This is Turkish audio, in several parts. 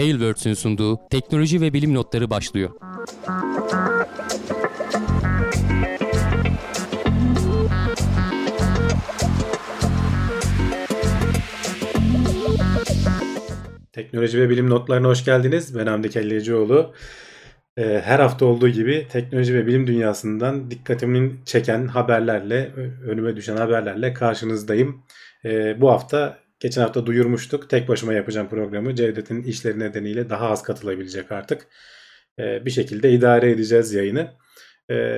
Tailwords'ün sunduğu teknoloji ve bilim notları başlıyor. Teknoloji ve bilim notlarına hoş geldiniz. Ben Hamdi Kellecioğlu. Ee, her hafta olduğu gibi teknoloji ve bilim dünyasından dikkatimin çeken haberlerle, önüme düşen haberlerle karşınızdayım. Ee, bu hafta, geçen hafta duyurmuştuk. Tek başıma yapacağım programı. Cevdet'in işleri nedeniyle daha az katılabilecek artık. Ee, bir şekilde idare edeceğiz yayını.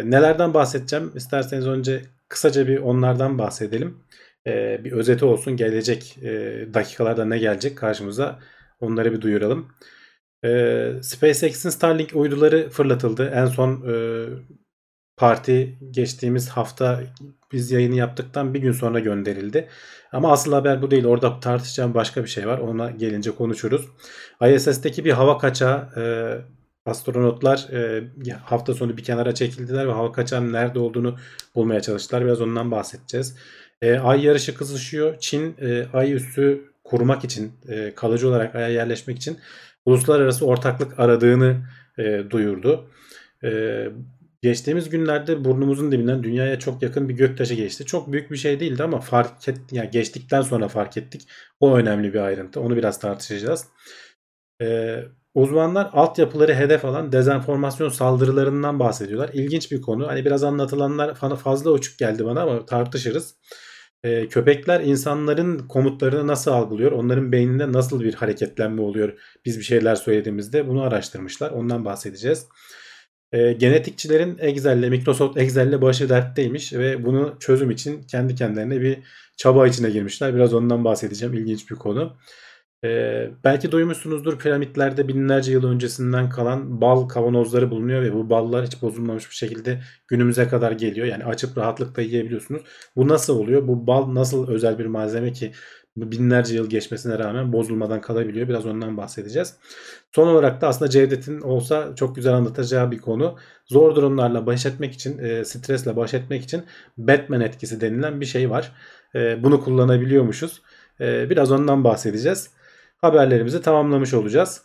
Nelerden bahsedeceğim? İsterseniz önce kısaca bir onlardan bahsedelim. Bir özeti olsun. Gelecek e, dakikalarda ne gelecek karşımıza onları bir duyuralım. E, SpaceX'in Starlink uyduları fırlatıldı. En son e, parti geçtiğimiz hafta biz yayını yaptıktan bir gün sonra gönderildi. Ama asıl haber bu değil. Orada tartışacağım başka bir şey var. Ona gelince konuşuruz. ISS'teki bir hava kaçağı e, astronotlar e, hafta sonu bir kenara çekildiler ve hava kaçağının nerede olduğunu bulmaya çalıştılar. Biraz ondan bahsedeceğiz. E, ay yarışı kızışıyor. Çin e, ay üstü kurmak için, e, kalıcı olarak aya yerleşmek için uluslararası ortaklık aradığını e, duyurdu. E, geçtiğimiz günlerde burnumuzun dibinden dünyaya çok yakın bir göktaşı geçti. Çok büyük bir şey değildi ama fark et, yani geçtikten sonra fark ettik. O önemli bir ayrıntı. Onu biraz tartışacağız. E, uzmanlar altyapıları hedef alan dezenformasyon saldırılarından bahsediyorlar. İlginç bir konu. Hani biraz anlatılanlar fazla uçuk geldi bana ama tartışırız. E, köpekler insanların komutlarını nasıl algılıyor? Onların beyninde nasıl bir hareketlenme oluyor? Biz bir şeyler söylediğimizde bunu araştırmışlar. Ondan bahsedeceğiz. E, genetikçilerin Excel'le, Microsoft Excel'le başı dertteymiş ve bunu çözüm için kendi kendilerine bir çaba içine girmişler. Biraz ondan bahsedeceğim. İlginç bir konu. Ee, belki duymuşsunuzdur piramitlerde binlerce yıl öncesinden kalan bal kavanozları bulunuyor ve bu ballar hiç bozulmamış bir şekilde günümüze kadar geliyor. Yani açıp rahatlıkla yiyebiliyorsunuz. Bu nasıl oluyor? Bu bal nasıl özel bir malzeme ki binlerce yıl geçmesine rağmen bozulmadan kalabiliyor. Biraz ondan bahsedeceğiz. Son olarak da aslında Cevdet'in olsa çok güzel anlatacağı bir konu. Zor durumlarla baş etmek için, e, stresle baş etmek için Batman etkisi denilen bir şey var. E, bunu kullanabiliyormuşuz. E, biraz ondan bahsedeceğiz haberlerimizi tamamlamış olacağız.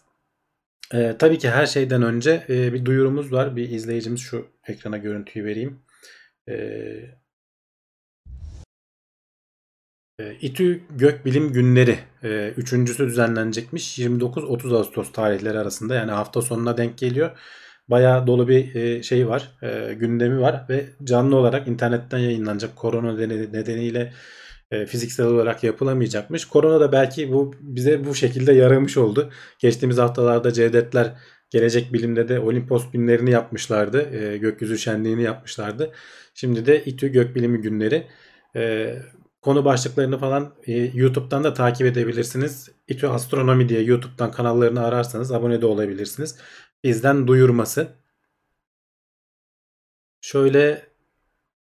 Ee, tabii ki her şeyden önce e, bir duyurumuz var. Bir izleyicimiz şu ekrana görüntüyü vereyim. E, İTÜ Gökbilim Günleri e, üçüncüsü düzenlenecekmiş. 29-30 Ağustos tarihleri arasında yani hafta sonuna denk geliyor. Bayağı dolu bir e, şey var, e, gündemi var ve canlı olarak internetten yayınlanacak. Korona nedeniyle fiziksel olarak yapılamayacakmış. Korona da belki bu bize bu şekilde yaramış oldu. Geçtiğimiz haftalarda Cevdetler Gelecek Bilim'de de Olimpos günlerini yapmışlardı. Gökyüzü şenliğini yapmışlardı. Şimdi de İTÜ Gökbilimi günleri. Konu başlıklarını falan e, YouTube'dan da takip edebilirsiniz. İTÜ Astronomi diye YouTube'dan kanallarını ararsanız abone de olabilirsiniz. Bizden duyurması. Şöyle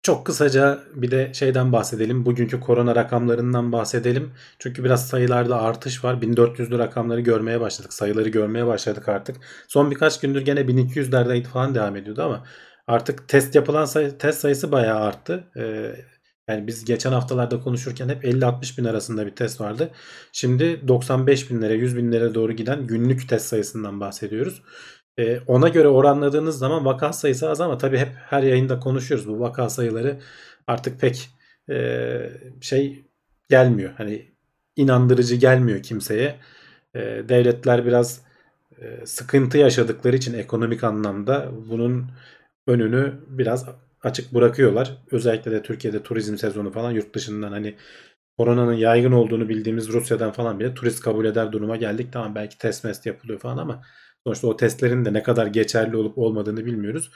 çok kısaca bir de şeyden bahsedelim. Bugünkü korona rakamlarından bahsedelim. Çünkü biraz sayılarda artış var. 1400'lü rakamları görmeye başladık. Sayıları görmeye başladık artık. Son birkaç gündür gene 1200'lerde falan devam ediyordu ama artık test yapılan sayı, test sayısı bayağı arttı. Ee, yani biz geçen haftalarda konuşurken hep 50-60 bin arasında bir test vardı. Şimdi 95 binlere 100 binlere doğru giden günlük test sayısından bahsediyoruz. E, ona göre oranladığınız zaman vaka sayısı az ama tabii hep her yayında konuşuyoruz. Bu vaka sayıları artık pek e, şey gelmiyor. Hani inandırıcı gelmiyor kimseye. E, devletler biraz e, sıkıntı yaşadıkları için ekonomik anlamda bunun önünü biraz açık bırakıyorlar. Özellikle de Türkiye'de turizm sezonu falan yurt dışından hani koronanın yaygın olduğunu bildiğimiz Rusya'dan falan bile turist kabul eder duruma geldik. Tamam belki test mest yapılıyor falan ama Sonuçta o testlerin de ne kadar geçerli olup olmadığını bilmiyoruz.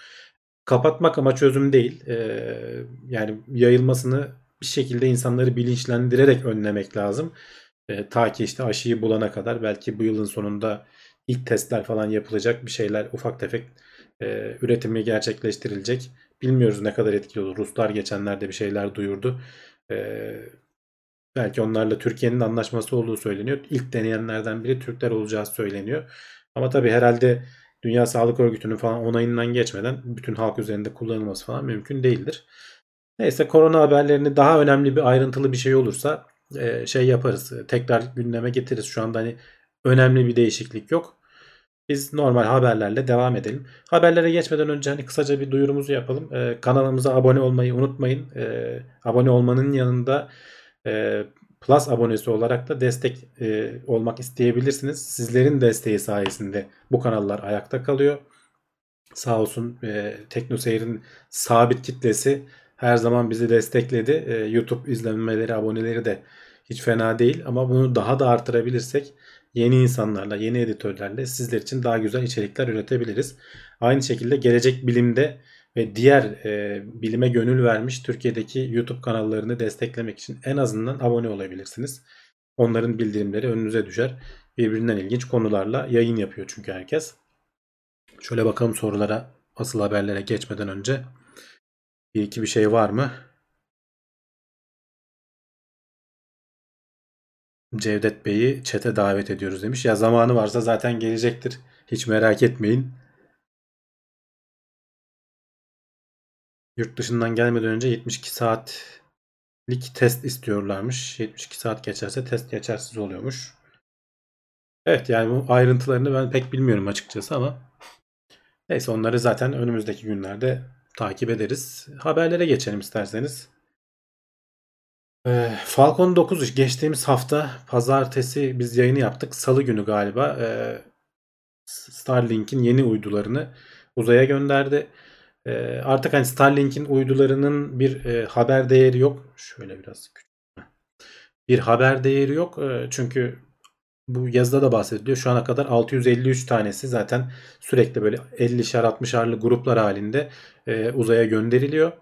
Kapatmak ama çözüm değil. Ee, yani yayılmasını bir şekilde insanları bilinçlendirerek önlemek lazım. Ee, ta ki işte aşıyı bulana kadar belki bu yılın sonunda ilk testler falan yapılacak bir şeyler ufak tefek e, üretimi gerçekleştirilecek. Bilmiyoruz ne kadar etkili olur. Ruslar geçenlerde bir şeyler duyurdu. Ee, belki onlarla Türkiye'nin anlaşması olduğu söyleniyor. İlk deneyenlerden biri Türkler olacağı söyleniyor. Ama tabii herhalde Dünya Sağlık Örgütü'nün falan onayından geçmeden bütün halk üzerinde kullanılması falan mümkün değildir. Neyse korona haberlerini daha önemli bir ayrıntılı bir şey olursa şey yaparız. Tekrar gündeme getiririz. Şu anda hani önemli bir değişiklik yok. Biz normal haberlerle devam edelim. Haberlere geçmeden önce hani kısaca bir duyurumuzu yapalım. Ee, kanalımıza abone olmayı unutmayın. Ee, abone olmanın yanında e, Plus abonesi olarak da destek e, olmak isteyebilirsiniz. Sizlerin desteği sayesinde bu kanallar ayakta kalıyor. Sağ olsun e, TeknoSeyir'in sabit kitlesi her zaman bizi destekledi. E, YouTube izlenmeleri, aboneleri de hiç fena değil ama bunu daha da artırabilirsek yeni insanlarla, yeni editörlerle sizler için daha güzel içerikler üretebiliriz. Aynı şekilde gelecek bilimde ve diğer e, bilime gönül vermiş Türkiye'deki YouTube kanallarını desteklemek için en azından abone olabilirsiniz. Onların bildirimleri önünüze düşer. Birbirinden ilginç konularla yayın yapıyor çünkü herkes. Şöyle bakalım sorulara, asıl haberlere geçmeden önce bir iki bir şey var mı? Cevdet Bey'i çete davet ediyoruz demiş. Ya zamanı varsa zaten gelecektir. Hiç merak etmeyin. Yurt dışından gelmeden önce 72 saatlik test istiyorlarmış. 72 saat geçerse test geçersiz oluyormuş. Evet yani bu ayrıntılarını ben pek bilmiyorum açıkçası ama neyse onları zaten önümüzdeki günlerde takip ederiz. Haberlere geçelim isterseniz. Ee, Falcon 9 geçtiğimiz hafta pazartesi biz yayını yaptık. Salı günü galiba e, Starlink'in yeni uydularını uzaya gönderdi. E, artık hani Starlink'in uydularının bir e, haber değeri yok. Şöyle biraz küçük. Bir haber değeri yok. Çünkü bu yazıda da bahsediliyor. Şu ana kadar 653 tanesi zaten sürekli böyle 50'şer 60'arlı gruplar halinde e, uzaya gönderiliyor.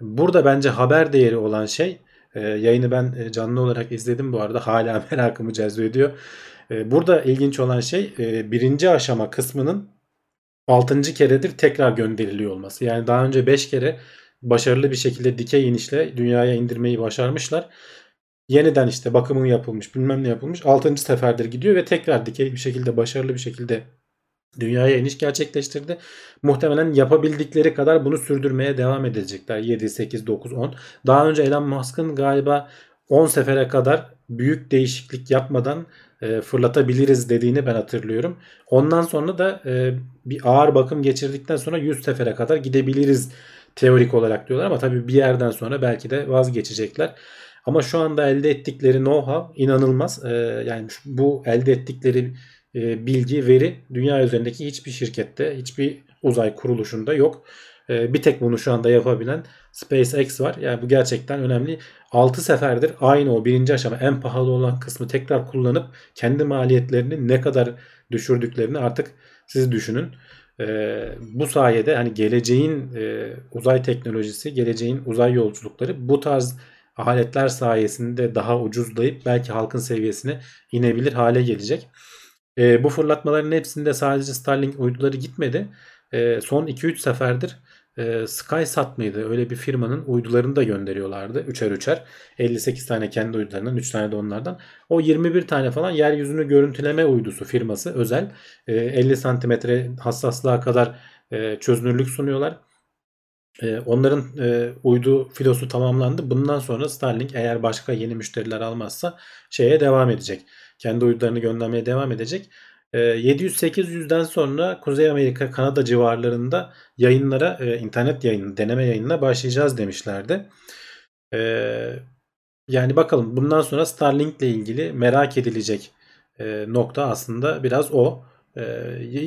Burada bence haber değeri olan şey e, yayını ben e, canlı olarak izledim bu arada. Hala merakımı cezbediyor. E, burada ilginç olan şey e, birinci aşama kısmının 6. keredir tekrar gönderiliyor olması. Yani daha önce 5 kere başarılı bir şekilde dikey inişle dünyaya indirmeyi başarmışlar. Yeniden işte bakımı yapılmış bilmem ne yapılmış. 6. seferdir gidiyor ve tekrar dikey bir şekilde başarılı bir şekilde dünyaya iniş gerçekleştirdi. Muhtemelen yapabildikleri kadar bunu sürdürmeye devam edecekler. 7, 8, 9, 10. Daha önce Elon Musk'ın galiba 10 sefere kadar büyük değişiklik yapmadan e, fırlatabiliriz dediğini ben hatırlıyorum. Ondan sonra da e, bir ağır bakım geçirdikten sonra 100 sefere kadar gidebiliriz teorik olarak diyorlar ama tabii bir yerden sonra belki de vazgeçecekler. Ama şu anda elde ettikleri know-how inanılmaz. E, yani bu elde ettikleri e, bilgi, veri dünya üzerindeki hiçbir şirkette, hiçbir uzay kuruluşunda yok. E, bir tek bunu şu anda yapabilen SpaceX var. Yani bu gerçekten önemli. 6 seferdir aynı o birinci aşama en pahalı olan kısmı tekrar kullanıp kendi maliyetlerini ne kadar düşürdüklerini artık siz düşünün. Ee, bu sayede hani geleceğin e, uzay teknolojisi, geleceğin uzay yolculukları bu tarz aletler sayesinde daha ucuzlayıp belki halkın seviyesine inebilir hale gelecek. E, bu fırlatmaların hepsinde sadece Starlink uyduları gitmedi. E, son 2-3 seferdir e, SkySat mıydı? Öyle bir firmanın uydularını da gönderiyorlardı. Üçer üçer. 58 tane kendi uydularından 3 tane de onlardan. O 21 tane falan yeryüzünü görüntüleme uydusu firması özel. E, 50 santimetre hassaslığa kadar e, çözünürlük sunuyorlar. E, onların e, uydu filosu tamamlandı. Bundan sonra Starlink eğer başka yeni müşteriler almazsa şeye devam edecek. Kendi uydularını göndermeye devam edecek. 700-800'den sonra Kuzey Amerika, Kanada civarlarında yayınlara, internet yayını, deneme yayınına başlayacağız demişlerdi. Yani bakalım bundan sonra Starlink ile ilgili merak edilecek nokta aslında biraz o.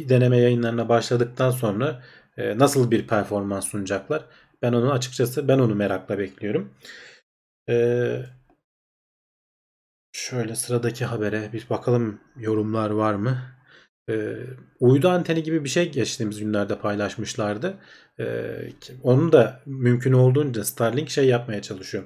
Deneme yayınlarına başladıktan sonra nasıl bir performans sunacaklar? Ben onu açıkçası ben onu merakla bekliyorum. Şöyle sıradaki habere bir bakalım yorumlar var mı? Ee, uydu anteni gibi bir şey geçtiğimiz günlerde paylaşmışlardı. Ee, onun da mümkün olduğunca Starlink şey yapmaya çalışıyor.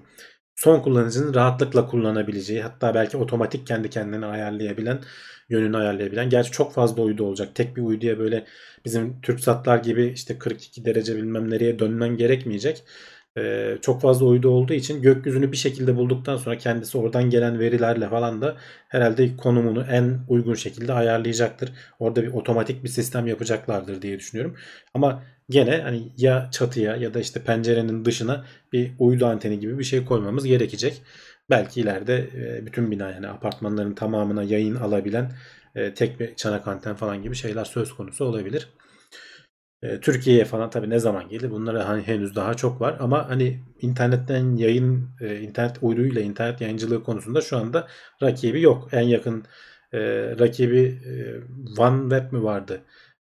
Son kullanıcının rahatlıkla kullanabileceği hatta belki otomatik kendi kendine ayarlayabilen yönünü ayarlayabilen. Gerçi çok fazla uydu olacak. Tek bir uyduya böyle bizim TürkSatlar gibi işte 42 derece bilmem nereye dönmen gerekmeyecek çok fazla uydu olduğu için gökyüzünü bir şekilde bulduktan sonra kendisi oradan gelen verilerle falan da herhalde konumunu en uygun şekilde ayarlayacaktır. Orada bir otomatik bir sistem yapacaklardır diye düşünüyorum. Ama gene hani ya çatıya ya da işte pencerenin dışına bir uydu anteni gibi bir şey koymamız gerekecek. Belki ileride bütün bina yani apartmanların tamamına yayın alabilen tek bir çanak anten falan gibi şeyler söz konusu olabilir. E, Türkiye'ye falan tabii ne zaman gelir? Bunlara hani henüz daha çok var ama hani internetten yayın, e, internet uyduyla internet yayıncılığı konusunda şu anda rakibi yok. En yakın e, rakibi e, OneWeb mi vardı?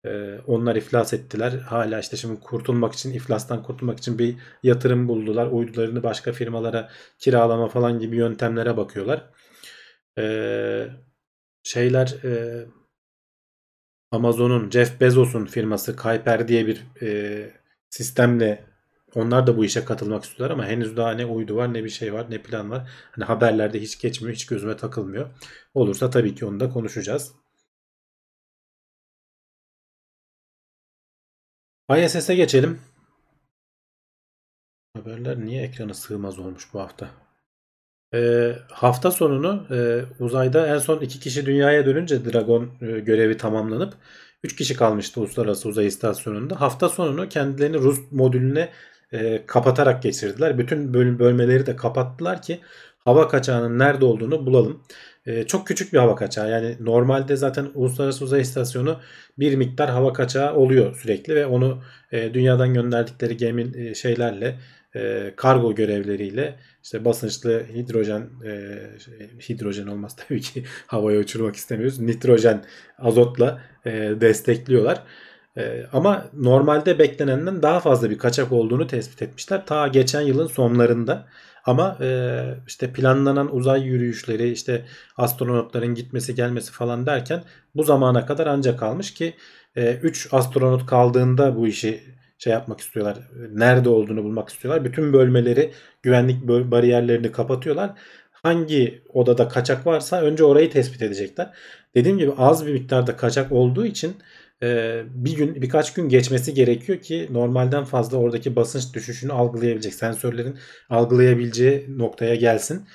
E, onlar iflas ettiler. Hala işte şimdi kurtulmak için, iflastan kurtulmak için bir yatırım buldular. Uydularını başka firmalara kiralama falan gibi yöntemlere bakıyorlar. E, şeyler e, Amazon'un, Jeff Bezos'un firması Kuiper diye bir e, sistemle onlar da bu işe katılmak istiyorlar ama henüz daha ne uydu var ne bir şey var ne plan var. Hani haberlerde hiç geçmiyor, hiç gözüme takılmıyor. Olursa tabii ki onu da konuşacağız. ISS'e geçelim. Haberler niye ekrana sığmaz olmuş bu hafta? Ee, hafta sonunu e, uzayda en son iki kişi dünyaya dönünce Dragon e, görevi tamamlanıp 3 kişi kalmıştı Uluslararası Uzay İstasyonu'nda. Hafta sonunu kendilerini Rus modülüne e, kapatarak geçirdiler. Bütün böl bölmeleri de kapattılar ki hava kaçağının nerede olduğunu bulalım. E, çok küçük bir hava kaçağı. Yani normalde zaten Uluslararası Uzay İstasyonu bir miktar hava kaçağı oluyor sürekli ve onu e, dünyadan gönderdikleri gemi e, şeylerle e, kargo görevleriyle işte basınçlı hidrojen e, hidrojen olmaz tabii ki havaya uçurmak istemiyoruz. Nitrojen azotla e, destekliyorlar. Ama normalde beklenenden daha fazla bir kaçak olduğunu tespit etmişler. Ta geçen yılın sonlarında. Ama işte planlanan uzay yürüyüşleri, işte astronotların gitmesi gelmesi falan derken bu zamana kadar ancak kalmış ki 3 e, astronot kaldığında bu işi şey yapmak istiyorlar. Nerede olduğunu bulmak istiyorlar. Bütün bölmeleri, güvenlik bariyerlerini kapatıyorlar. Hangi odada kaçak varsa önce orayı tespit edecekler. Dediğim gibi az bir miktarda kaçak olduğu için e, bir gün birkaç gün geçmesi gerekiyor ki normalden fazla oradaki basınç düşüşünü algılayabilecek sensörlerin algılayabileceği noktaya gelsin.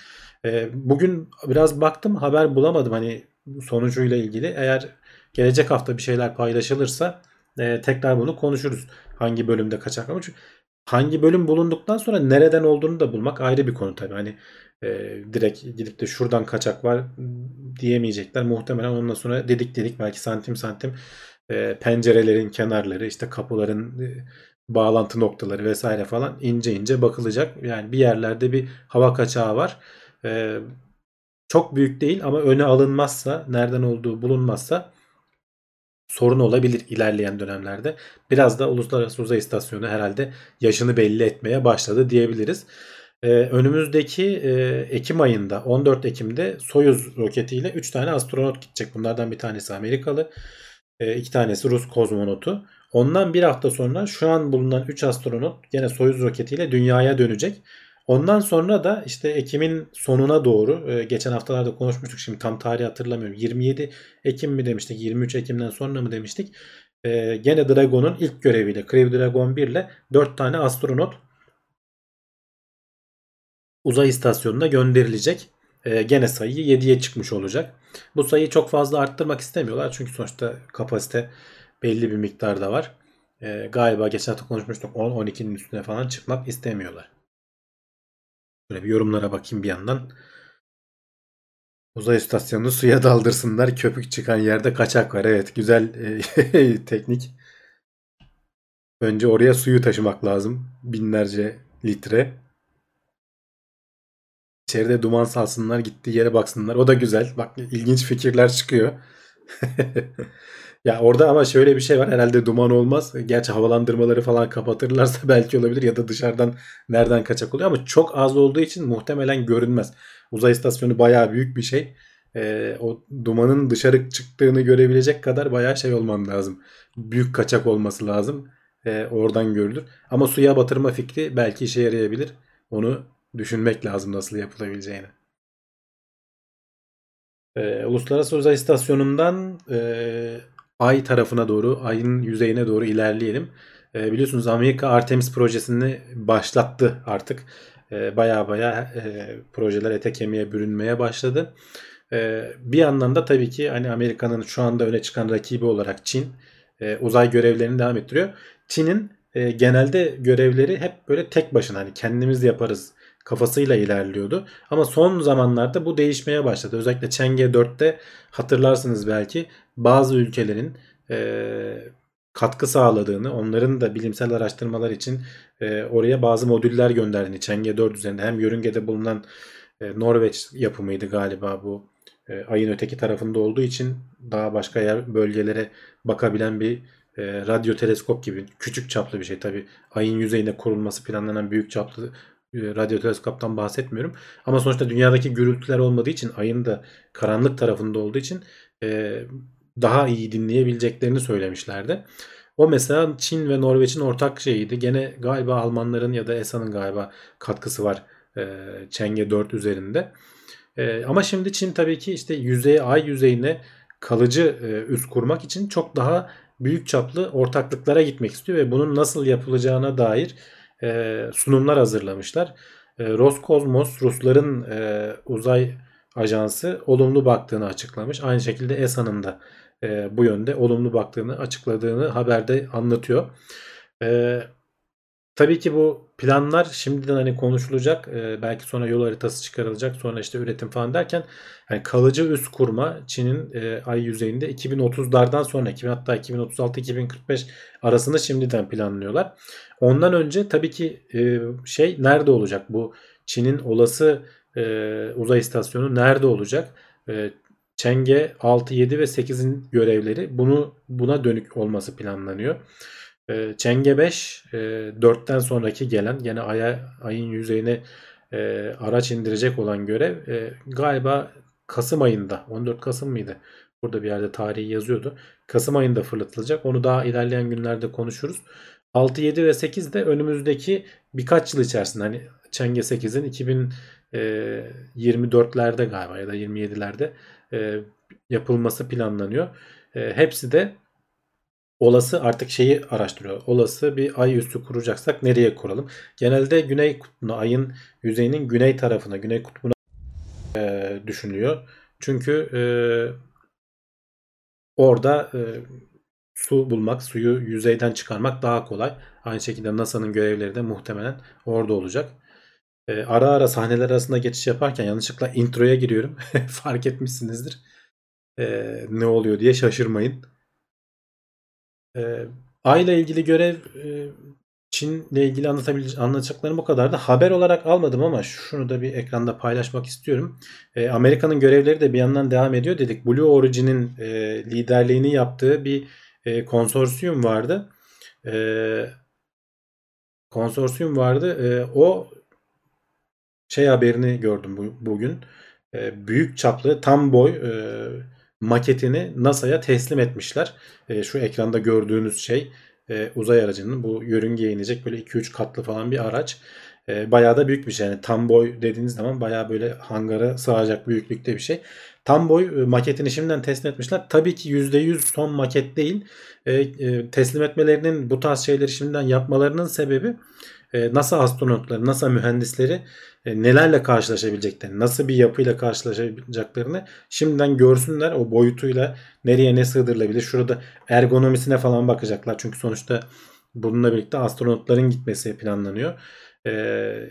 E, bugün biraz baktım haber bulamadım hani sonucuyla ilgili. Eğer gelecek hafta bir şeyler paylaşılırsa e, tekrar bunu konuşuruz. Hangi bölümde kaçak var. Çünkü hangi bölüm bulunduktan sonra nereden olduğunu da bulmak ayrı bir konu tabii. Hani e, direkt gidip de şuradan kaçak var diyemeyecekler. Muhtemelen ondan sonra dedik dedik belki santim santim e, pencerelerin kenarları işte kapıların e, bağlantı noktaları vesaire falan ince ince bakılacak. Yani bir yerlerde bir hava kaçağı var. E, çok büyük değil ama öne alınmazsa nereden olduğu bulunmazsa sorun olabilir ilerleyen dönemlerde. Biraz da Uluslararası Uzay İstasyonu herhalde yaşını belli etmeye başladı diyebiliriz. Ee, önümüzdeki e, Ekim ayında 14 Ekim'de Soyuz roketiyle 3 tane astronot gidecek. Bunlardan bir tanesi Amerikalı, e, iki tanesi Rus kozmonotu. Ondan bir hafta sonra şu an bulunan 3 astronot gene Soyuz roketiyle dünyaya dönecek. Ondan sonra da işte Ekim'in sonuna doğru e, geçen haftalarda konuşmuştuk şimdi tam tarihi hatırlamıyorum. 27 Ekim mi demiştik 23 Ekim'den sonra mı demiştik. E, gene Dragon'un ilk göreviyle Crew Dragon 1 ile 4 tane astronot uzay istasyonuna gönderilecek. E, gene sayı 7'ye çıkmış olacak. Bu sayıyı çok fazla arttırmak istemiyorlar. Çünkü sonuçta kapasite belli bir miktarda var. E, galiba geçen hafta konuşmuştuk 10-12'nin üstüne falan çıkmak istemiyorlar. Böyle bir yorumlara bakayım bir yandan. Uzay istasyonunu suya daldırsınlar. Köpük çıkan yerde kaçak var. Evet güzel e, teknik. Önce oraya suyu taşımak lazım. Binlerce litre. İçeride duman salsınlar gittiği yere baksınlar. O da güzel. Bak ilginç fikirler çıkıyor. Ya orada ama şöyle bir şey var. Herhalde duman olmaz. Gerçi havalandırmaları falan kapatırlarsa belki olabilir ya da dışarıdan nereden kaçak oluyor ama çok az olduğu için muhtemelen görünmez. Uzay istasyonu bayağı büyük bir şey. Ee, o dumanın dışarı çıktığını görebilecek kadar bayağı şey olman lazım. Büyük kaçak olması lazım. Ee, oradan görülür. Ama suya batırma fikri belki işe yarayabilir. Onu düşünmek lazım nasıl yapılabileceğini. Ee, Uluslararası Uzay İstasyonu'ndan e, ay tarafına doğru, ayın yüzeyine doğru ilerleyelim. E, biliyorsunuz Amerika Artemis projesini başlattı artık. E, baya baya e, projeler ete kemiğe bürünmeye başladı. E, bir yandan da tabii ki hani Amerika'nın şu anda öne çıkan rakibi olarak Çin e, uzay görevlerini devam ettiriyor. Çin'in e, genelde görevleri hep böyle tek başına hani kendimiz yaparız kafasıyla ilerliyordu. Ama son zamanlarda bu değişmeye başladı. Özellikle Çenge 4'te hatırlarsınız belki bazı ülkelerin e, katkı sağladığını, onların da bilimsel araştırmalar için e, oraya bazı modüller gönderdiğini Çenge 4 üzerinde hem yörüngede bulunan e, Norveç yapımıydı galiba bu e, ayın öteki tarafında olduğu için daha başka yer bölgelere bakabilen bir e, radyo teleskop gibi küçük çaplı bir şey. Tabi ayın yüzeyine kurulması planlanan büyük çaplı radyo teleskoptan bahsetmiyorum. Ama sonuçta dünyadaki gürültüler olmadığı için ayın da karanlık tarafında olduğu için e, daha iyi dinleyebileceklerini söylemişlerdi. O mesela Çin ve Norveç'in ortak şeyiydi. Gene galiba Almanların ya da ESA'nın galiba katkısı var e, Çenge 4 üzerinde. E, ama şimdi Çin tabii ki işte yüzeye, ay yüzeyine kalıcı e, üs kurmak için çok daha büyük çaplı ortaklıklara gitmek istiyor ve bunun nasıl yapılacağına dair e, sunumlar hazırlamışlar. E, Roskosmos Rusların e, uzay ajansı olumlu baktığını açıklamış. Aynı şekilde ESA'nın da e, bu yönde olumlu baktığını açıkladığını haberde anlatıyor. E, tabii ki bu planlar şimdiden hani konuşulacak. E, belki sonra yol haritası çıkarılacak. Sonra işte üretim falan derken yani kalıcı üst kurma Çin'in e, ay yüzeyinde 2030'lardan sonra 2000 hatta 2036-2045 arasında şimdiden planlıyorlar. Ondan önce tabii ki e, şey nerede olacak bu Çin'in olası e, uzay istasyonu nerede olacak? E, Çenge 6, 7 ve 8'in görevleri bunu buna dönük olması planlanıyor. E, Çenge 5 e, 4'ten sonraki gelen yine aya ayın yüzeyine e, araç indirecek olan görev e, galiba Kasım ayında 14 Kasım mıydı? Burada bir yerde tarihi yazıyordu. Kasım ayında fırlatılacak. Onu daha ilerleyen günlerde konuşuruz. 6, 7 ve 8 de önümüzdeki birkaç yıl içerisinde hani Çenge 8'in 2024'lerde galiba ya da 27'lerde e, yapılması planlanıyor. E, hepsi de olası artık şeyi araştırıyor. Olası bir ay üstü kuracaksak nereye kuralım? Genelde güney kutbuna, ayın yüzeyinin güney tarafına, güney kutbuna e, düşünülüyor. Çünkü e, orada e, su bulmak, suyu yüzeyden çıkarmak daha kolay. Aynı şekilde NASA'nın görevleri de muhtemelen orada olacak. E, ara ara sahneler arasında geçiş yaparken yanlışlıkla introya giriyorum. Fark etmişsinizdir. E, ne oluyor diye şaşırmayın. E, Ay ile ilgili görev e, Çin ilgili anlatacaklarım bu kadar da haber olarak almadım ama şunu da bir ekranda paylaşmak istiyorum. E, Amerika'nın görevleri de bir yandan devam ediyor dedik. Blue Origin'in e, liderliğini yaptığı bir e, konsorsiyum vardı. E, konsorsiyum vardı. E, o şey haberini gördüm bu, bugün. E, büyük çaplı tam boy e, maketini NASA'ya teslim etmişler. E, şu ekranda gördüğünüz şey e, uzay aracının bu yörüngeye inecek böyle 2-3 katlı falan bir araç. E, bayağı da büyük bir şey. Yani tam boy dediğiniz zaman bayağı böyle hangara sığacak büyüklükte bir şey. Tam boy e, maketini şimdiden teslim etmişler. Tabii ki %100 son maket değil. E, e, teslim etmelerinin bu tarz şeyleri şimdiden yapmalarının sebebi NASA astronotları, NASA mühendisleri e, nelerle karşılaşabileceklerini, nasıl bir yapıyla karşılaşacaklarını şimdiden görsünler. O boyutuyla nereye ne sığdırılabilir. Şurada ergonomisine falan bakacaklar. Çünkü sonuçta bununla birlikte astronotların gitmesi planlanıyor. E,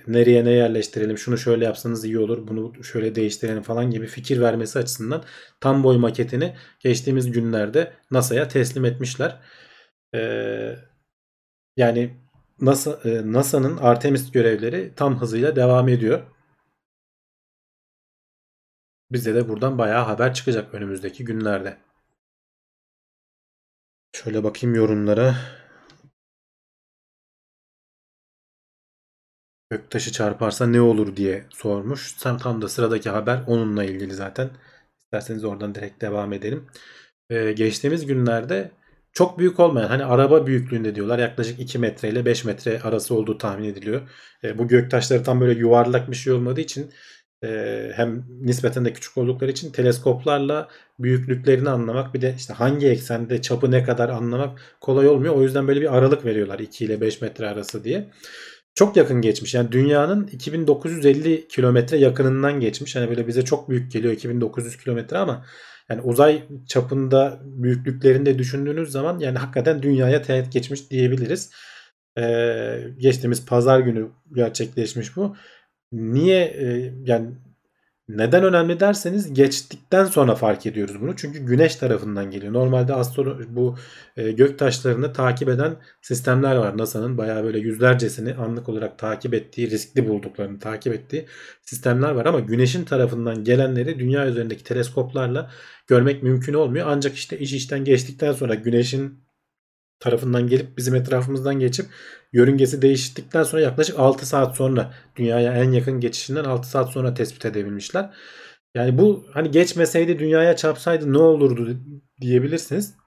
nereye ne yerleştirelim, şunu şöyle yapsanız iyi olur, bunu şöyle değiştirelim falan gibi fikir vermesi açısından tam boy maketini geçtiğimiz günlerde NASA'ya teslim etmişler. E, yani NASA, e, NASA'nın Artemis görevleri tam hızıyla devam ediyor. Bize de buradan bayağı haber çıkacak önümüzdeki günlerde. Şöyle bakayım yorumlara. Göktaşı çarparsa ne olur diye sormuş. Tam, tam da sıradaki haber onunla ilgili zaten. İsterseniz oradan direkt devam edelim. Ee, geçtiğimiz günlerde çok büyük olmayan hani araba büyüklüğünde diyorlar yaklaşık 2 metre ile 5 metre arası olduğu tahmin ediliyor. E, bu göktaşları tam böyle yuvarlak bir şey olmadığı için e, hem nispeten de küçük oldukları için teleskoplarla büyüklüklerini anlamak bir de işte hangi eksende çapı ne kadar anlamak kolay olmuyor. O yüzden böyle bir aralık veriyorlar 2 ile 5 metre arası diye. Çok yakın geçmiş. Yani dünyanın 2950 kilometre yakınından geçmiş. Hani böyle bize çok büyük geliyor 2900 kilometre ama yani uzay çapında büyüklüklerinde düşündüğünüz zaman yani hakikaten dünyaya teğet geçmiş diyebiliriz. Ee, geçtiğimiz pazar günü gerçekleşmiş bu. niye e, yani neden önemli derseniz geçtikten sonra fark ediyoruz bunu. Çünkü güneş tarafından geliyor. Normalde astro bu e, gök taşlarını takip eden sistemler var. NASA'nın bayağı böyle yüzlercesini anlık olarak takip ettiği, riskli bulduklarını takip ettiği sistemler var ama güneşin tarafından gelenleri dünya üzerindeki teleskoplarla görmek mümkün olmuyor. Ancak işte iş işten geçtikten sonra güneşin tarafından gelip bizim etrafımızdan geçip yörüngesi değiştikten sonra yaklaşık 6 saat sonra dünyaya en yakın geçişinden 6 saat sonra tespit edebilmişler. Yani bu hani geçmeseydi dünyaya çarpsaydı ne olurdu diyebilirsiniz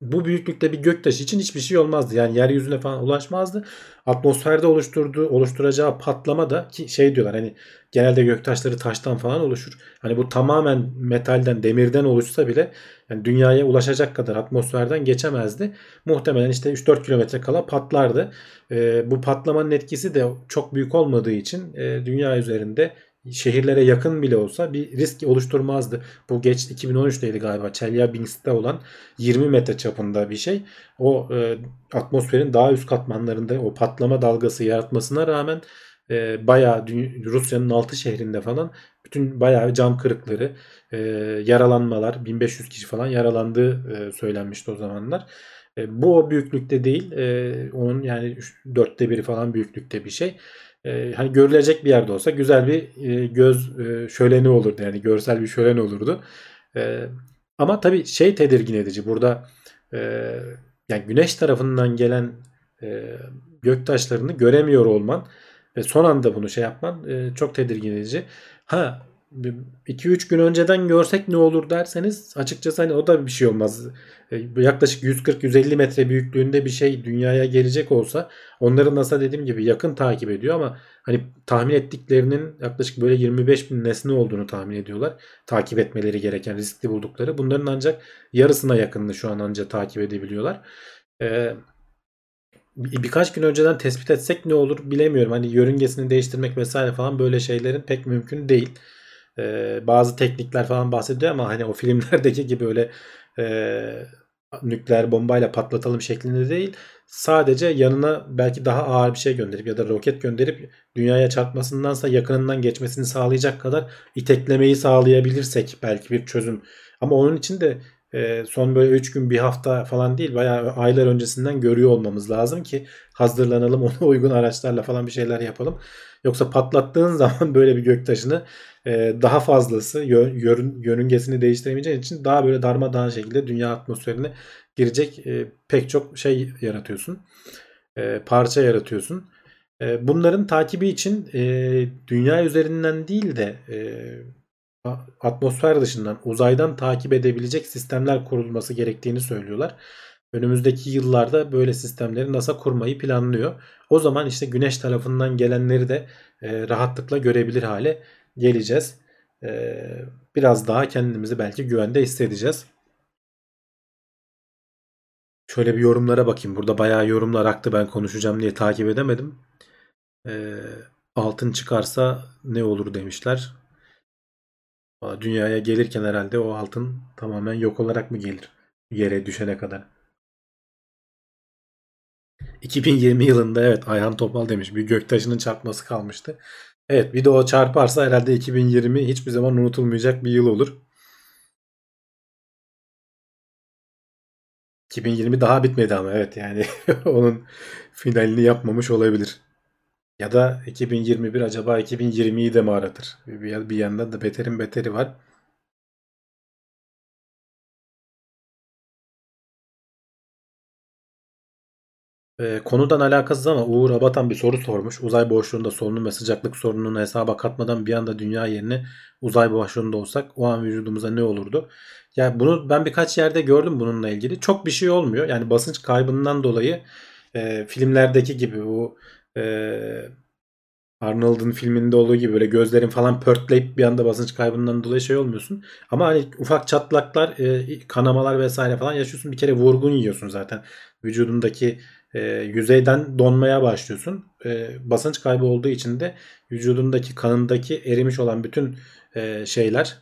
bu büyüklükte bir göktaşı için hiçbir şey olmazdı. Yani yeryüzüne falan ulaşmazdı. Atmosferde oluşturduğu, oluşturacağı patlama da ki şey diyorlar hani genelde göktaşları taştan falan oluşur. Hani bu tamamen metalden, demirden oluşsa bile yani dünyaya ulaşacak kadar atmosferden geçemezdi. Muhtemelen işte 3-4 kilometre kala patlardı. E, bu patlamanın etkisi de çok büyük olmadığı için e, dünya üzerinde şehirlere yakın bile olsa bir risk oluşturmazdı. Bu geç 2013'teydi galiba. Chelyabinsk'te olan 20 metre çapında bir şey. O e, atmosferin daha üst katmanlarında o patlama dalgası yaratmasına rağmen e, bayağı Rusya'nın 6 şehrinde falan bütün bayağı cam kırıkları, e, yaralanmalar, 1500 kişi falan yaralandığı e, söylenmişti o zamanlar. E, bu o büyüklükte değil. E, onun yani dörtte biri falan büyüklükte bir şey e, hani görülecek bir yerde olsa güzel bir e, göz e, şöleni olurdu. Yani görsel bir şölen olurdu. E, ama tabii şey tedirgin edici. Burada e, yani güneş tarafından gelen e, göktaşlarını göremiyor olman ve son anda bunu şey yapman e, çok tedirgin edici. Ha 2-3 gün önceden görsek ne olur derseniz açıkçası hani o da bir şey olmaz. E, yaklaşık 140-150 metre büyüklüğünde bir şey dünyaya gelecek olsa onların NASA dediğim gibi yakın takip ediyor ama hani tahmin ettiklerinin yaklaşık böyle 25 bin nesne olduğunu tahmin ediyorlar. Takip etmeleri gereken riskli buldukları. Bunların ancak yarısına yakınını şu an ancak takip edebiliyorlar. Ee, birkaç gün önceden tespit etsek ne olur bilemiyorum. Hani yörüngesini değiştirmek vesaire falan böyle şeylerin pek mümkün değil. Ee, bazı teknikler falan bahsediyor ama hani o filmlerdeki gibi öyle e, nükleer bombayla patlatalım şeklinde değil. Sadece yanına belki daha ağır bir şey gönderip ya da roket gönderip dünyaya çarpmasındansa yakınından geçmesini sağlayacak kadar iteklemeyi sağlayabilirsek belki bir çözüm. Ama onun için de e, son böyle 3 gün bir hafta falan değil bayağı aylar öncesinden görüyor olmamız lazım ki hazırlanalım ona uygun araçlarla falan bir şeyler yapalım. Yoksa patlattığın zaman böyle bir göktaşını e, daha fazlası yörün, yörüngesini değiştiremeyeceğin için daha böyle darmadağın şekilde dünya atmosferine girecek e, pek çok şey yaratıyorsun. E, parça yaratıyorsun. Bunların takibi için dünya üzerinden değil de atmosfer dışından uzaydan takip edebilecek sistemler kurulması gerektiğini söylüyorlar. Önümüzdeki yıllarda böyle sistemleri NASA kurmayı planlıyor. O zaman işte güneş tarafından gelenleri de e, rahatlıkla görebilir hale geleceğiz. E, biraz daha kendimizi belki güvende hissedeceğiz. Şöyle bir yorumlara bakayım. Burada bayağı yorumlar aktı ben konuşacağım diye takip edemedim. E, altın çıkarsa ne olur demişler. Dünyaya gelirken herhalde o altın tamamen yok olarak mı gelir? Yere düşene kadar. 2020 yılında evet Ayhan Topal demiş bir göktaşının çarpması kalmıştı. Evet bir de o çarparsa herhalde 2020 hiçbir zaman unutulmayacak bir yıl olur. 2020 daha bitmedi ama evet yani onun finalini yapmamış olabilir. Ya da 2021 acaba 2020'yi de mi aratır? Bir, bir yandan da beterin beteri var. E, konudan alakasız ama Uğur Abatan bir soru sormuş. Uzay boşluğunda solunum ve sıcaklık sorununu hesaba katmadan bir anda dünya yerine uzay boşluğunda olsak o an vücudumuza ne olurdu? Yani bunu ben birkaç yerde gördüm bununla ilgili. Çok bir şey olmuyor. Yani basınç kaybından dolayı e, filmlerdeki gibi bu e, Arnold'un filminde olduğu gibi böyle gözlerin falan pörtleyip bir anda basınç kaybından dolayı şey olmuyorsun. Ama hani ufak çatlaklar, e, kanamalar vesaire falan yaşıyorsun. Bir kere vurgun yiyorsun zaten. Vücudundaki e, yüzeyden donmaya başlıyorsun. E, basınç kaybı olduğu için de vücudundaki kanındaki erimiş olan bütün e, şeyler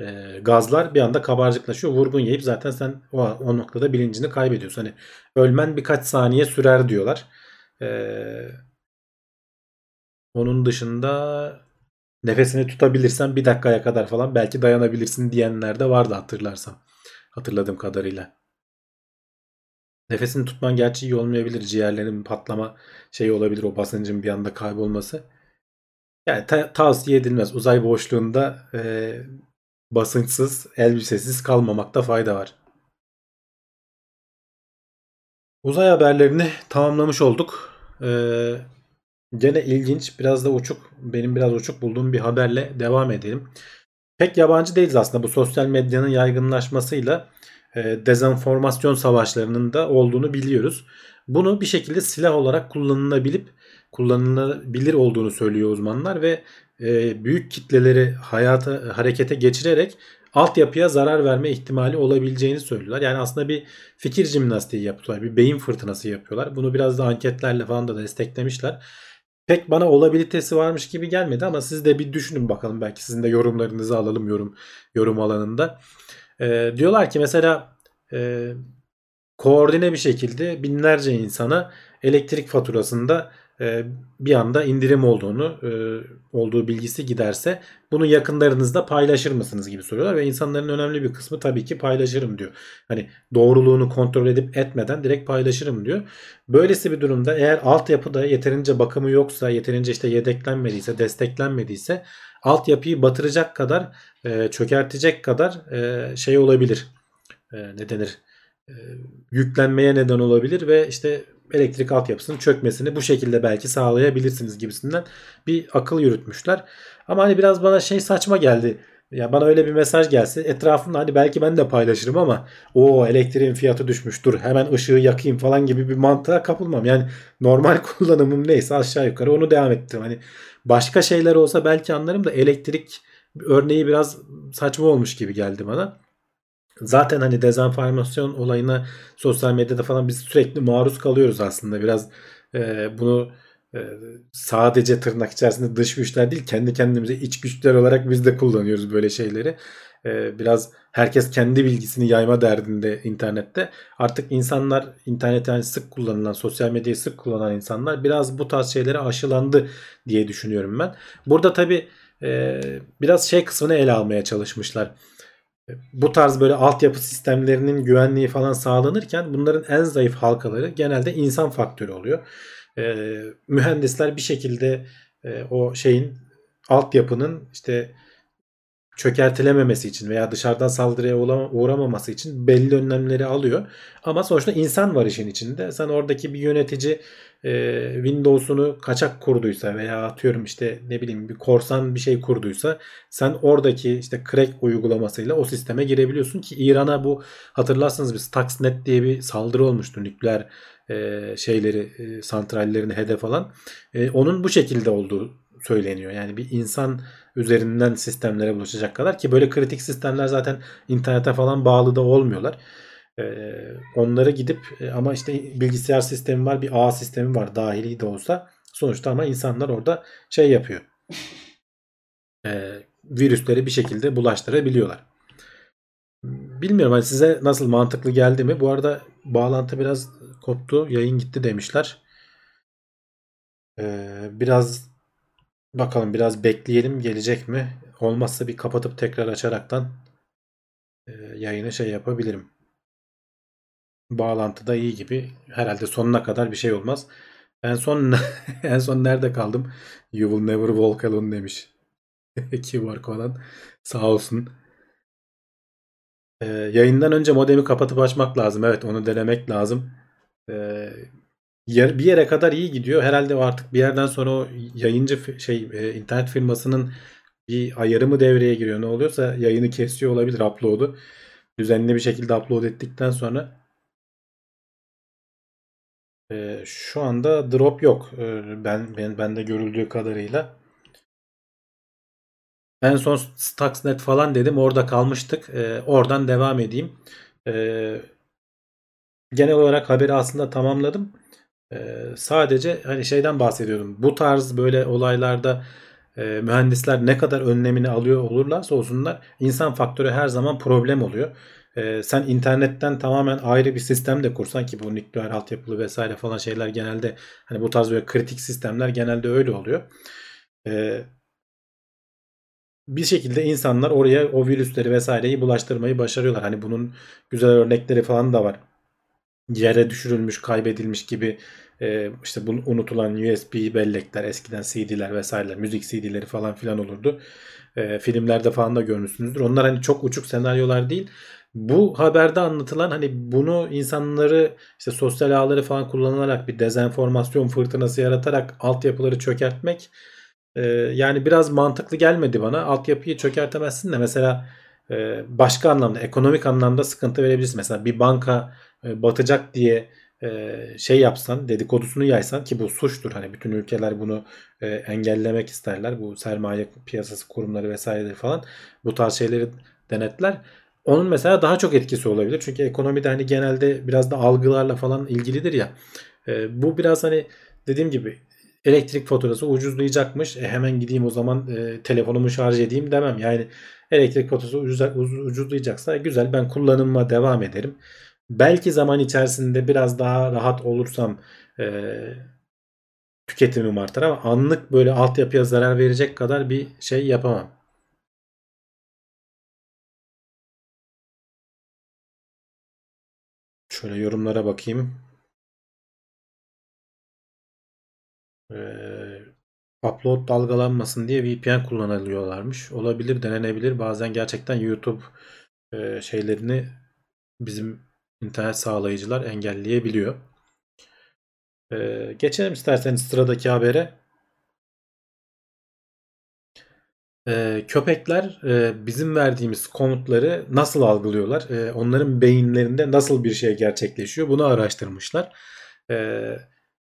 e, gazlar bir anda kabarcıklaşıyor. Vurgun yiyip zaten sen o, o noktada bilincini kaybediyorsun. Hani ölmen birkaç saniye sürer diyorlar. E, Onun dışında nefesini tutabilirsen bir dakikaya kadar falan belki dayanabilirsin diyenler de vardı hatırlarsam. Hatırladığım kadarıyla. Nefesini tutman gerçi iyi olmayabilir. Ciğerlerin patlama şeyi olabilir o basıncın bir anda kaybolması. Yani ta- tavsiye edilmez. Uzay boşluğunda e, basınçsız, elbisesiz kalmamakta fayda var. Uzay haberlerini tamamlamış olduk. Ee, gene ilginç, biraz da uçuk, benim biraz uçuk bulduğum bir haberle devam edelim. Pek yabancı değiliz aslında bu sosyal medyanın yaygınlaşmasıyla e, dezenformasyon savaşlarının da olduğunu biliyoruz. Bunu bir şekilde silah olarak kullanılabilip kullanılabilir olduğunu söylüyor uzmanlar ve e, büyük kitleleri hayata harekete geçirerek altyapıya zarar verme ihtimali olabileceğini söylüyorlar. Yani aslında bir fikir jimnastiği yapıyorlar. Bir beyin fırtınası yapıyorlar. Bunu biraz da anketlerle falan da desteklemişler. Pek bana olabilitesi varmış gibi gelmedi ama siz de bir düşünün bakalım. Belki sizin de yorumlarınızı alalım yorum yorum alanında. E, diyorlar ki mesela e, koordine bir şekilde binlerce insana elektrik faturasında bir anda indirim olduğunu e, olduğu bilgisi giderse bunu yakınlarınızda paylaşır mısınız gibi soruyorlar ve insanların önemli bir kısmı tabii ki paylaşırım diyor. Hani doğruluğunu kontrol edip etmeden direkt paylaşırım diyor. Böylesi bir durumda eğer altyapıda yeterince bakımı yoksa, yeterince işte yedeklenmediyse, desteklenmediyse altyapıyı batıracak kadar, e, çökertecek kadar şey olabilir. Ne denir? Yüklenmeye neden olabilir ve işte elektrik altyapısının çökmesini bu şekilde belki sağlayabilirsiniz gibisinden bir akıl yürütmüşler. Ama hani biraz bana şey saçma geldi. Ya bana öyle bir mesaj gelse etrafımda hani belki ben de paylaşırım ama o elektriğin fiyatı düşmüş dur hemen ışığı yakayım falan gibi bir mantığa kapılmam. Yani normal kullanımım neyse aşağı yukarı onu devam ettim. Hani başka şeyler olsa belki anlarım da elektrik örneği biraz saçma olmuş gibi geldi bana. Zaten hani dezenformasyon olayına sosyal medyada falan biz sürekli maruz kalıyoruz aslında. Biraz e, bunu e, sadece tırnak içerisinde dış güçler değil kendi kendimize iç güçler olarak biz de kullanıyoruz böyle şeyleri. E, biraz herkes kendi bilgisini yayma derdinde internette. Artık insanlar interneti yani sık kullanılan, sosyal medyayı sık kullanan insanlar biraz bu tarz şeylere aşılandı diye düşünüyorum ben. Burada tabi e, biraz şey kısmını ele almaya çalışmışlar bu tarz böyle altyapı sistemlerinin güvenliği falan sağlanırken bunların en zayıf halkaları genelde insan faktörü oluyor. E, mühendisler bir şekilde e, o şeyin altyapının işte çökertilememesi için veya dışarıdan saldırıya uğramaması için belli önlemleri alıyor. Ama sonuçta insan var işin içinde. Sen oradaki bir yönetici e, Windows'unu kaçak kurduysa veya atıyorum işte ne bileyim bir korsan bir şey kurduysa sen oradaki işte crack uygulamasıyla o sisteme girebiliyorsun ki İran'a bu hatırlarsınız bir Stuxnet diye bir saldırı olmuştu nükleer e, şeyleri e, santrallerini hedef alan. E, onun bu şekilde olduğu söyleniyor. Yani bir insan üzerinden sistemlere bulaşacak kadar ki böyle kritik sistemler zaten internete falan bağlı da olmuyorlar. Ee, onları gidip e, ama işte bilgisayar sistemi var bir ağ sistemi var dahili de olsa sonuçta ama insanlar orada şey yapıyor. Ee, virüsleri bir şekilde bulaştırabiliyorlar. Bilmiyorum hani size nasıl mantıklı geldi mi? Bu arada bağlantı biraz koptu. Yayın gitti demişler. Ee, biraz bakalım biraz bekleyelim gelecek mi? Olmazsa bir kapatıp tekrar açaraktan e, yayını şey yapabilirim bağlantıda iyi gibi. Herhalde sonuna kadar bir şey olmaz. En son en son nerede kaldım? You will never walk alone demiş. Kibar Conan. Sağ olsun. Ee, yayından önce modemi kapatıp açmak lazım. Evet onu denemek lazım. Ee, yer, bir yere kadar iyi gidiyor. Herhalde artık bir yerden sonra o yayıncı şey e, internet firmasının bir ayarı mı devreye giriyor ne oluyorsa yayını kesiyor olabilir upload'u. Düzenli bir şekilde upload ettikten sonra ee, şu anda drop yok. Ee, ben ben bende görüldüğü kadarıyla. En son Stuxnet falan dedim. Orada kalmıştık. Ee, oradan devam edeyim. Ee, genel olarak haberi aslında tamamladım. Ee, sadece hani şeyden bahsediyordum. Bu tarz böyle olaylarda e, mühendisler ne kadar önlemini alıyor olurlarsa olsunlar insan faktörü her zaman problem oluyor e, sen internetten tamamen ayrı bir sistem de kursan ki bu nükleer altyapılı vesaire falan şeyler genelde hani bu tarz böyle kritik sistemler genelde öyle oluyor. e, bir şekilde insanlar oraya o virüsleri vesaireyi bulaştırmayı başarıyorlar. Hani bunun güzel örnekleri falan da var. Yere düşürülmüş, kaybedilmiş gibi e, işte bu unutulan USB bellekler, eskiden CD'ler vesaireler, müzik CD'leri falan filan olurdu. E, filmlerde falan da görmüşsünüzdür. Onlar hani çok uçuk senaryolar değil. Bu haberde anlatılan hani bunu insanları işte sosyal ağları falan kullanarak bir dezenformasyon fırtınası yaratarak altyapıları çökertmek e, yani biraz mantıklı gelmedi bana. Altyapıyı çökertemezsin de mesela e, başka anlamda ekonomik anlamda sıkıntı verebilirsin. Mesela bir banka e, batacak diye e, şey yapsan dedikodusunu yaysan ki bu suçtur. Hani bütün ülkeler bunu e, engellemek isterler. Bu sermaye piyasası kurumları vesaireleri falan bu tarz şeyleri denetler. Onun mesela daha çok etkisi olabilir. Çünkü ekonomide hani genelde biraz da algılarla falan ilgilidir ya. E, bu biraz hani dediğim gibi elektrik faturası ucuzlayacakmış. E hemen gideyim o zaman e, telefonumu şarj edeyim demem. Yani elektrik faturası ucuz, ucuzlayacaksa güzel ben kullanıma devam ederim. Belki zaman içerisinde biraz daha rahat olursam e, tüketimim artar ama anlık böyle altyapıya zarar verecek kadar bir şey yapamam. Şöyle yorumlara bakayım. Ee, upload dalgalanmasın diye VPN kullanılıyorlarmış. Olabilir, denenebilir. Bazen gerçekten YouTube e, şeylerini bizim internet sağlayıcılar engelleyebiliyor. Ee, geçelim isterseniz sıradaki habere. Ee, köpekler e, bizim verdiğimiz komutları nasıl algılıyorlar? E, onların beyinlerinde nasıl bir şey gerçekleşiyor? Bunu araştırmışlar. E,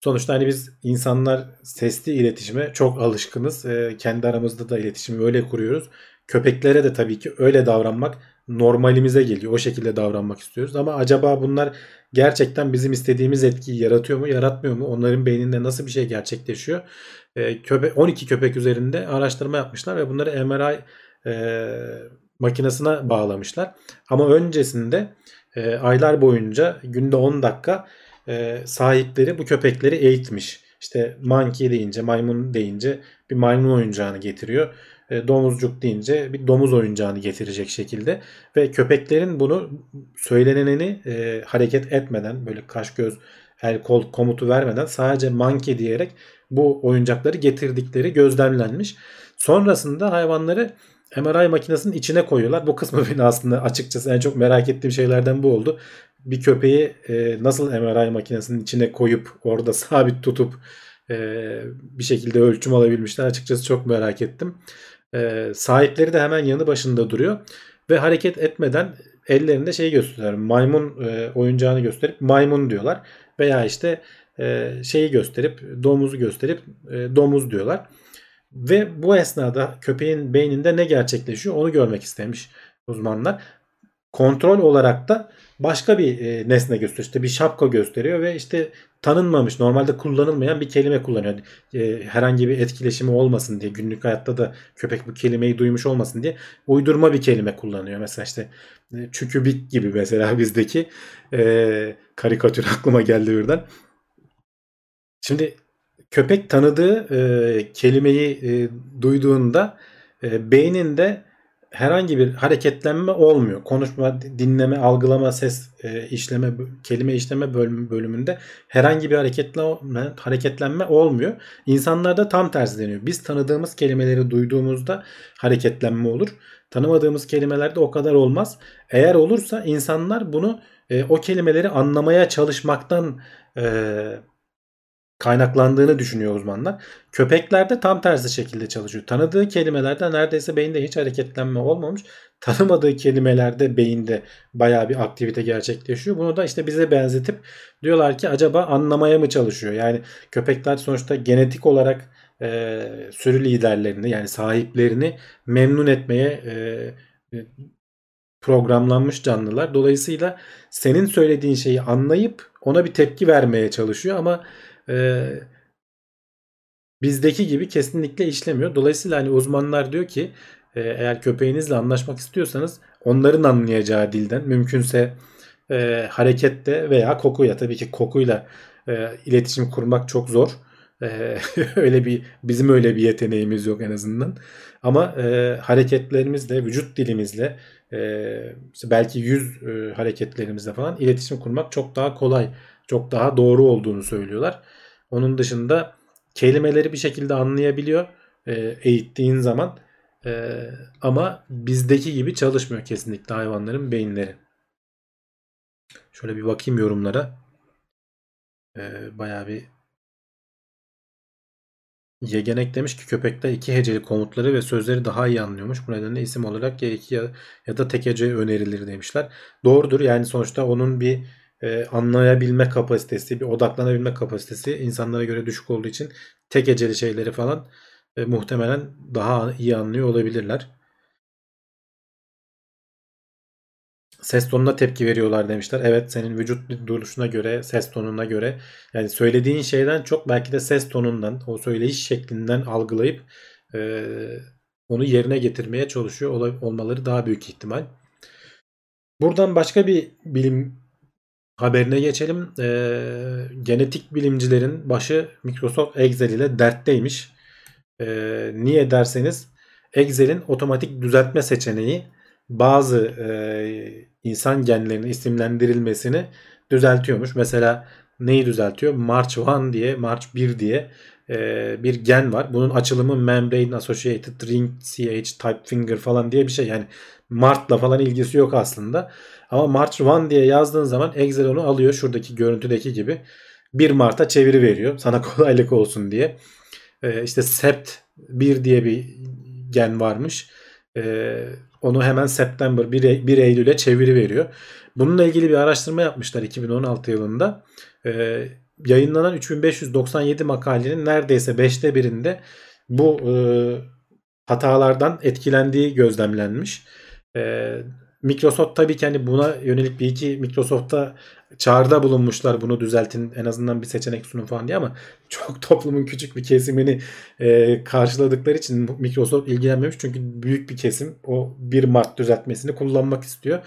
sonuçta hani biz insanlar sesli iletişime çok alışkınız. E, kendi aramızda da iletişimi öyle kuruyoruz. Köpeklere de tabii ki öyle davranmak normalimize geliyor. O şekilde davranmak istiyoruz. Ama acaba bunlar gerçekten bizim istediğimiz etkiyi yaratıyor mu, yaratmıyor mu? Onların beyninde nasıl bir şey gerçekleşiyor? E, köpe 12 köpek üzerinde araştırma yapmışlar ve bunları MRI e, makinesine bağlamışlar. Ama öncesinde e, aylar boyunca günde 10 dakika e, sahipleri bu köpekleri eğitmiş. İşte monkey deyince, maymun deyince bir maymun oyuncağını getiriyor. E, domuzcuk deyince bir domuz oyuncağını getirecek şekilde ve köpeklerin bunu söyleneneni e, hareket etmeden böyle kaş göz el kol komutu vermeden sadece monkey diyerek bu oyuncakları getirdikleri gözlemlenmiş. Sonrasında hayvanları MRI makinesinin içine koyuyorlar. Bu kısmı beni aslında açıkçası en çok merak ettiğim şeylerden bu oldu. Bir köpeği e, nasıl MRI makinesinin içine koyup orada sabit tutup e, bir şekilde ölçüm alabilmişler açıkçası çok merak ettim. E, sahipleri de hemen yanı başında duruyor ve hareket etmeden ellerinde şey gösteriyor. Maymun e, oyuncağını gösterip maymun diyorlar veya işte e, şeyi gösterip domuzu gösterip e, domuz diyorlar. Ve bu esnada köpeğin beyninde ne gerçekleşiyor onu görmek istemiş uzmanlar. Kontrol olarak da başka bir e, nesne gösteriyor. İşte bir şapka gösteriyor ve işte tanınmamış, normalde kullanılmayan bir kelime kullanıyor. E, herhangi bir etkileşimi olmasın diye, günlük hayatta da köpek bu kelimeyi duymuş olmasın diye uydurma bir kelime kullanıyor. Mesela işte e, çükübik gibi mesela bizdeki e, karikatür aklıma geldi birden. Şimdi köpek tanıdığı e, kelimeyi e, duyduğunda e, beyninde herhangi bir hareketlenme olmuyor. Konuşma, dinleme, algılama, ses e, işleme, kelime işleme bölüm, bölümünde herhangi bir hareketlenme, hareketlenme olmuyor. İnsanlarda tam tersi deniyor. Biz tanıdığımız kelimeleri duyduğumuzda hareketlenme olur. Tanımadığımız kelimelerde o kadar olmaz. Eğer olursa insanlar bunu e, o kelimeleri anlamaya çalışmaktan e, kaynaklandığını düşünüyor uzmanlar. Köpeklerde tam tersi şekilde çalışıyor. Tanıdığı kelimelerde neredeyse beyinde hiç hareketlenme olmamış. Tanımadığı kelimelerde beyinde baya bir aktivite gerçekleşiyor. Bunu da işte bize benzetip diyorlar ki acaba anlamaya mı çalışıyor? Yani köpekler sonuçta genetik olarak e, sürü liderlerini yani sahiplerini memnun etmeye e, programlanmış canlılar. Dolayısıyla senin söylediğin şeyi anlayıp ona bir tepki vermeye çalışıyor ama e, bizdeki gibi kesinlikle işlemiyor. Dolayısıyla hani uzmanlar diyor ki e, eğer köpeğinizle anlaşmak istiyorsanız onların anlayacağı dilden mümkünse e, harekette veya kokuyla tabii ki kokuyla e, iletişim kurmak çok zor. Ee, öyle bir bizim öyle bir yeteneğimiz yok en azından. Ama e, hareketlerimizle, vücut dilimizle, e, belki yüz e, hareketlerimizle falan iletişim kurmak çok daha kolay, çok daha doğru olduğunu söylüyorlar. Onun dışında kelimeleri bir şekilde anlayabiliyor e, eğittiğin zaman. E, ama bizdeki gibi çalışmıyor kesinlikle hayvanların beyinleri. Şöyle bir bakayım yorumlara. E, bayağı bir Yegenek demiş ki köpekler iki heceli komutları ve sözleri daha iyi anlıyormuş. Bu nedenle isim olarak ya iki ya, ya da tek hece önerilir demişler. Doğrudur yani sonuçta onun bir e, anlayabilme kapasitesi, bir odaklanabilme kapasitesi insanlara göre düşük olduğu için tek heceli şeyleri falan e, muhtemelen daha iyi anlıyor olabilirler. Ses tonuna tepki veriyorlar demişler. Evet senin vücut duruşuna göre, ses tonuna göre yani söylediğin şeyden çok belki de ses tonundan, o söyleyiş şeklinden algılayıp e, onu yerine getirmeye çalışıyor ol- olmaları daha büyük ihtimal. Buradan başka bir bilim haberine geçelim. E, genetik bilimcilerin başı Microsoft Excel ile dertteymiş. E, niye derseniz Excel'in otomatik düzeltme seçeneği bazı e, insan genlerinin isimlendirilmesini düzeltiyormuş. Mesela neyi düzeltiyor? March 1 diye, March 1 diye e, bir gen var. Bunun açılımı Membrane Associated Ring CH Type Finger falan diye bir şey. Yani Mart'la falan ilgisi yok aslında. Ama March 1 diye yazdığın zaman Excel onu alıyor. Şuradaki görüntüdeki gibi. 1 Mart'a çeviri veriyor. Sana kolaylık olsun diye. E, işte Sept 1 diye bir gen varmış. E, onu hemen September 1, 1 Eylül'e çeviri veriyor. Bununla ilgili bir araştırma yapmışlar 2016 yılında. Ee, yayınlanan 3597 makalenin neredeyse 5'te birinde bu e, hatalardan etkilendiği gözlemlenmiş. E, Microsoft tabii ki hani buna yönelik bir iki Microsoft'ta çağrıda bulunmuşlar bunu düzeltin en azından bir seçenek sunun falan diye ama çok toplumun küçük bir kesimini e, karşıladıkları için Microsoft ilgilenmemiş çünkü büyük bir kesim o 1 Mart düzeltmesini kullanmak istiyor.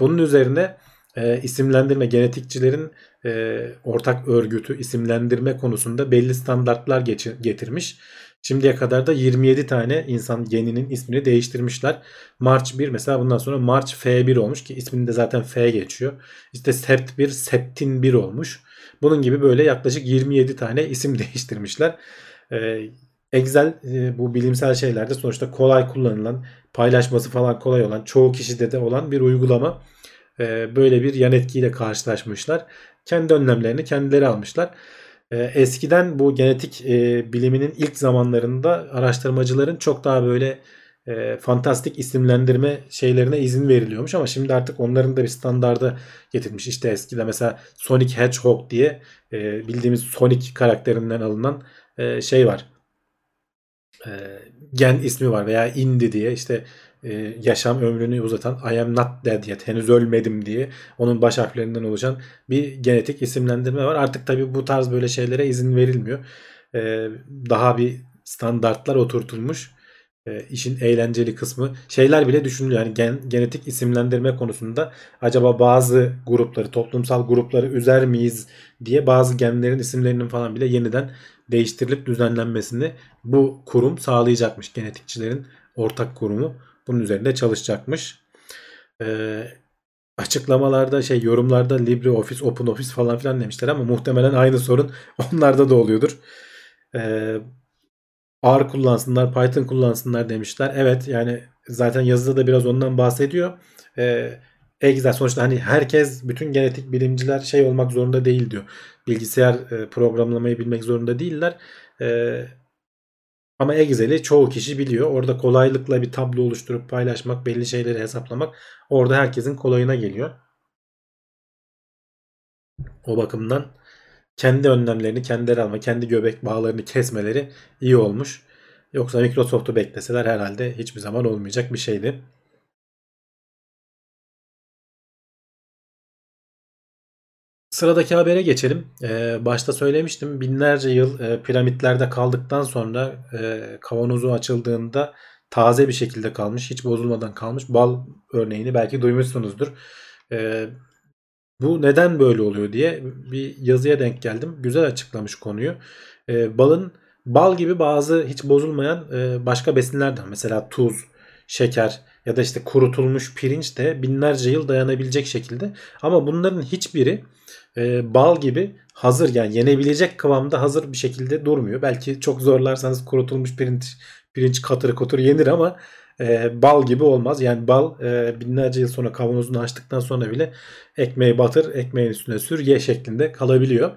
Bunun üzerine e, isimlendirme genetikçilerin e, ortak örgütü isimlendirme konusunda belli standartlar geçir, getirmiş. Şimdiye kadar da 27 tane insan geninin ismini değiştirmişler. March 1 mesela bundan sonra March F1 olmuş ki isminde zaten F geçiyor. İşte Sept 1 Septin 1 olmuş. Bunun gibi böyle yaklaşık 27 tane isim değiştirmişler. Ee, Excel e, bu bilimsel şeylerde sonuçta kolay kullanılan, paylaşması falan kolay olan, çoğu kişide de olan bir uygulama. Ee, böyle bir yan etkiyle karşılaşmışlar. Kendi önlemlerini kendileri almışlar. Ee, eskiden bu genetik e, biliminin ilk zamanlarında araştırmacıların çok daha böyle e, fantastik isimlendirme şeylerine izin veriliyormuş ama şimdi artık onların da bir standarda getirmiş. İşte eskide mesela Sonic Hedgehog diye e, bildiğimiz Sonic karakterinden alınan e, şey var. E, gen ismi var veya Indy diye işte e, yaşam ömrünü uzatan I am not dead yet henüz ölmedim diye onun baş harflerinden oluşan bir genetik isimlendirme var. Artık tabi bu tarz böyle şeylere izin verilmiyor. E, daha bir standartlar oturtulmuş. E, işin eğlenceli kısmı şeyler bile düşünülüyor. Yani gen, genetik isimlendirme konusunda acaba bazı grupları toplumsal grupları üzer miyiz diye bazı genlerin isimlerinin falan bile yeniden değiştirilip düzenlenmesini bu kurum sağlayacakmış genetikçilerin ortak kurumu bunun üzerinde çalışacakmış. Ee, açıklamalarda şey yorumlarda LibreOffice, OpenOffice falan filan demişler ama muhtemelen aynı sorun onlarda da oluyordur. Ee, R kullansınlar, Python kullansınlar demişler. Evet yani zaten yazıda da biraz ondan bahsediyor. Ee, Excel sonuçta hani herkes bütün genetik bilimciler şey olmak zorunda değil diyor. Bilgisayar e, programlamayı bilmek zorunda değiller. Ee, ama Excel'i çoğu kişi biliyor. Orada kolaylıkla bir tablo oluşturup paylaşmak, belli şeyleri hesaplamak orada herkesin kolayına geliyor. O bakımdan kendi önlemlerini kendileri alma, kendi göbek bağlarını kesmeleri iyi olmuş. Yoksa Microsoft'u bekleseler herhalde hiçbir zaman olmayacak bir şeydi. Sıradaki habere geçelim. Ee, başta söylemiştim binlerce yıl e, piramitlerde kaldıktan sonra e, kavanozu açıldığında taze bir şekilde kalmış, hiç bozulmadan kalmış bal örneğini belki duymuşsunuzdur. E, Bu neden böyle oluyor diye bir yazıya denk geldim. Güzel açıklamış konuyu. E, balın bal gibi bazı hiç bozulmayan e, başka besinler de var. Mesela tuz, şeker ya da işte kurutulmuş pirinç de binlerce yıl dayanabilecek şekilde. Ama bunların hiçbiri e, bal gibi hazır yani yenebilecek kıvamda hazır bir şekilde durmuyor. Belki çok zorlarsanız kurutulmuş pirinç pirinç katır kotur yenir ama e, bal gibi olmaz. Yani bal e, binlerce yıl sonra kavanozunu açtıktan sonra bile ekmeği batır, ekmeğin üstüne sür, ye şeklinde kalabiliyor.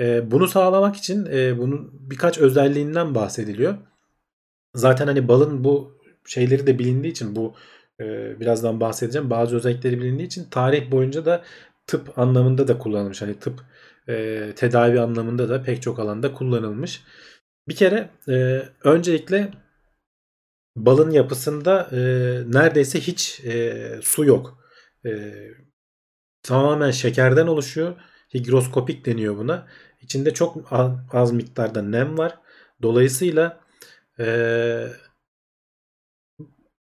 E, bunu sağlamak için e, bunun birkaç özelliğinden bahsediliyor. Zaten hani balın bu şeyleri de bilindiği için bu e, birazdan bahsedeceğim. Bazı özellikleri bilindiği için tarih boyunca da tıp anlamında da kullanılmış. Hani tıp e, tedavi anlamında da pek çok alanda kullanılmış. Bir kere e, öncelikle balın yapısında e, neredeyse hiç e, su yok. E, tamamen şekerden oluşuyor. Higroskopik deniyor buna. İçinde çok az miktarda nem var. Dolayısıyla e,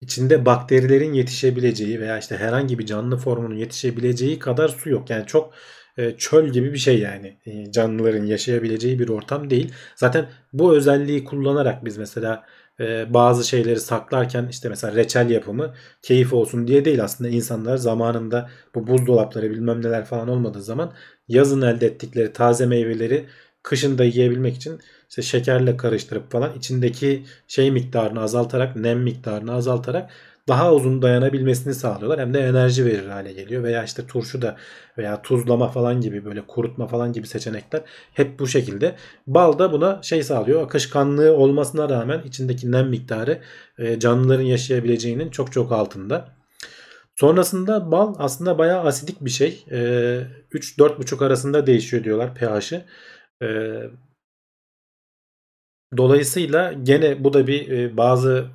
içinde bakterilerin yetişebileceği veya işte herhangi bir canlı formunun yetişebileceği kadar su yok. Yani çok e, çöl gibi bir şey yani. E, canlıların yaşayabileceği bir ortam değil. Zaten bu özelliği kullanarak biz mesela e, bazı şeyleri saklarken işte mesela reçel yapımı keyif olsun diye değil aslında insanlar zamanında bu buzdolapları bilmem neler falan olmadığı zaman yazın elde ettikleri taze meyveleri kışın da yiyebilmek için işte şekerle karıştırıp falan içindeki şey miktarını azaltarak nem miktarını azaltarak daha uzun dayanabilmesini sağlıyorlar. Hem de enerji verir hale geliyor. Veya işte turşu da veya tuzlama falan gibi böyle kurutma falan gibi seçenekler hep bu şekilde. Bal da buna şey sağlıyor. Akışkanlığı olmasına rağmen içindeki nem miktarı e, canlıların yaşayabileceğinin çok çok altında. Sonrasında bal aslında bayağı asidik bir şey. 3-4,5 e, arasında değişiyor diyorlar pH'i. E, dolayısıyla gene bu da bir bazı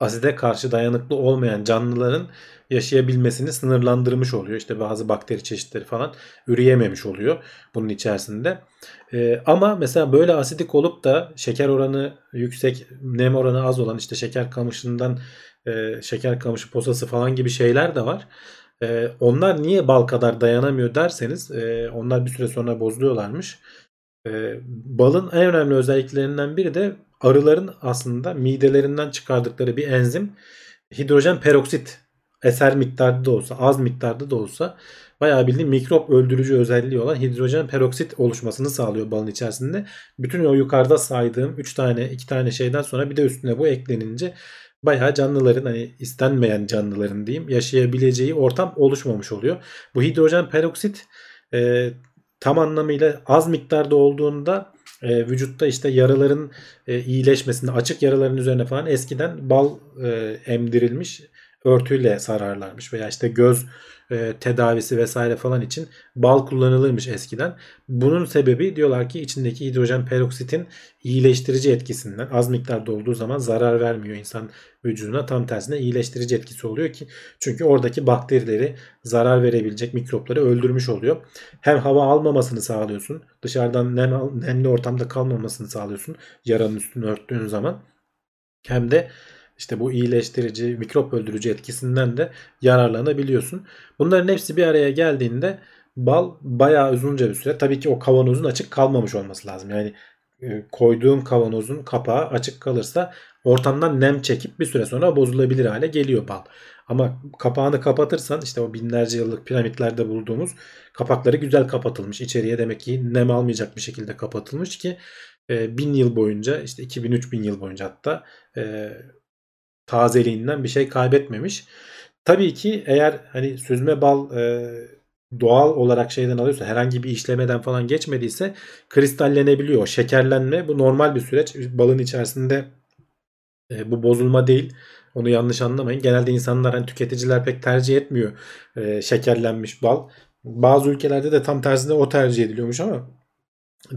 aside karşı dayanıklı olmayan canlıların yaşayabilmesini sınırlandırmış oluyor. İşte bazı bakteri çeşitleri falan üreyememiş oluyor bunun içerisinde. Ee, ama mesela böyle asidik olup da şeker oranı yüksek, nem oranı az olan işte şeker kamışından e, şeker kamışı posası falan gibi şeyler de var. E, onlar niye bal kadar dayanamıyor derseniz e, onlar bir süre sonra bozuluyorlarmış. E, balın en önemli özelliklerinden biri de arıların aslında midelerinden çıkardıkları bir enzim hidrojen peroksit eser miktarda da olsa az miktarda da olsa bayağı bildiğin mikrop öldürücü özelliği olan hidrojen peroksit oluşmasını sağlıyor balın içerisinde. Bütün o yukarıda saydığım 3 tane 2 tane şeyden sonra bir de üstüne bu eklenince bayağı canlıların hani istenmeyen canlıların diyeyim yaşayabileceği ortam oluşmamış oluyor. Bu hidrojen peroksit e, tam anlamıyla az miktarda olduğunda e, vücutta işte yaraların e, iyileşmesinde açık yaraların üzerine falan eskiden bal e, emdirilmiş örtüyle sararlarmış veya işte göz e, tedavisi vesaire falan için bal kullanılırmış eskiden. Bunun sebebi diyorlar ki içindeki hidrojen peroksitin iyileştirici etkisinden az miktarda olduğu zaman zarar vermiyor insan vücuduna. Tam tersine iyileştirici etkisi oluyor ki çünkü oradaki bakterileri zarar verebilecek mikropları öldürmüş oluyor. Hem hava almamasını sağlıyorsun. Dışarıdan nem, nemli ortamda kalmamasını sağlıyorsun. Yaranın üstünü örttüğün zaman. Hem de işte bu iyileştirici, mikrop öldürücü etkisinden de yararlanabiliyorsun. Bunların hepsi bir araya geldiğinde bal bayağı uzunca bir süre tabii ki o kavanozun açık kalmamış olması lazım. Yani e, koyduğum kavanozun kapağı açık kalırsa ortamdan nem çekip bir süre sonra bozulabilir hale geliyor bal. Ama kapağını kapatırsan işte o binlerce yıllık piramitlerde bulduğumuz kapakları güzel kapatılmış. İçeriye demek ki nem almayacak bir şekilde kapatılmış ki e, bin yıl boyunca işte 2000-3000 yıl boyunca hatta e, tazeliğinden bir şey kaybetmemiş. Tabii ki eğer hani süzme bal e, doğal olarak şeyden alıyorsa herhangi bir işlemeden falan geçmediyse kristallenebiliyor. Şekerlenme bu normal bir süreç. Balın içerisinde e, bu bozulma değil. Onu yanlış anlamayın. Genelde insanlar hani tüketiciler pek tercih etmiyor e, şekerlenmiş bal. Bazı ülkelerde de tam tersine o tercih ediliyormuş ama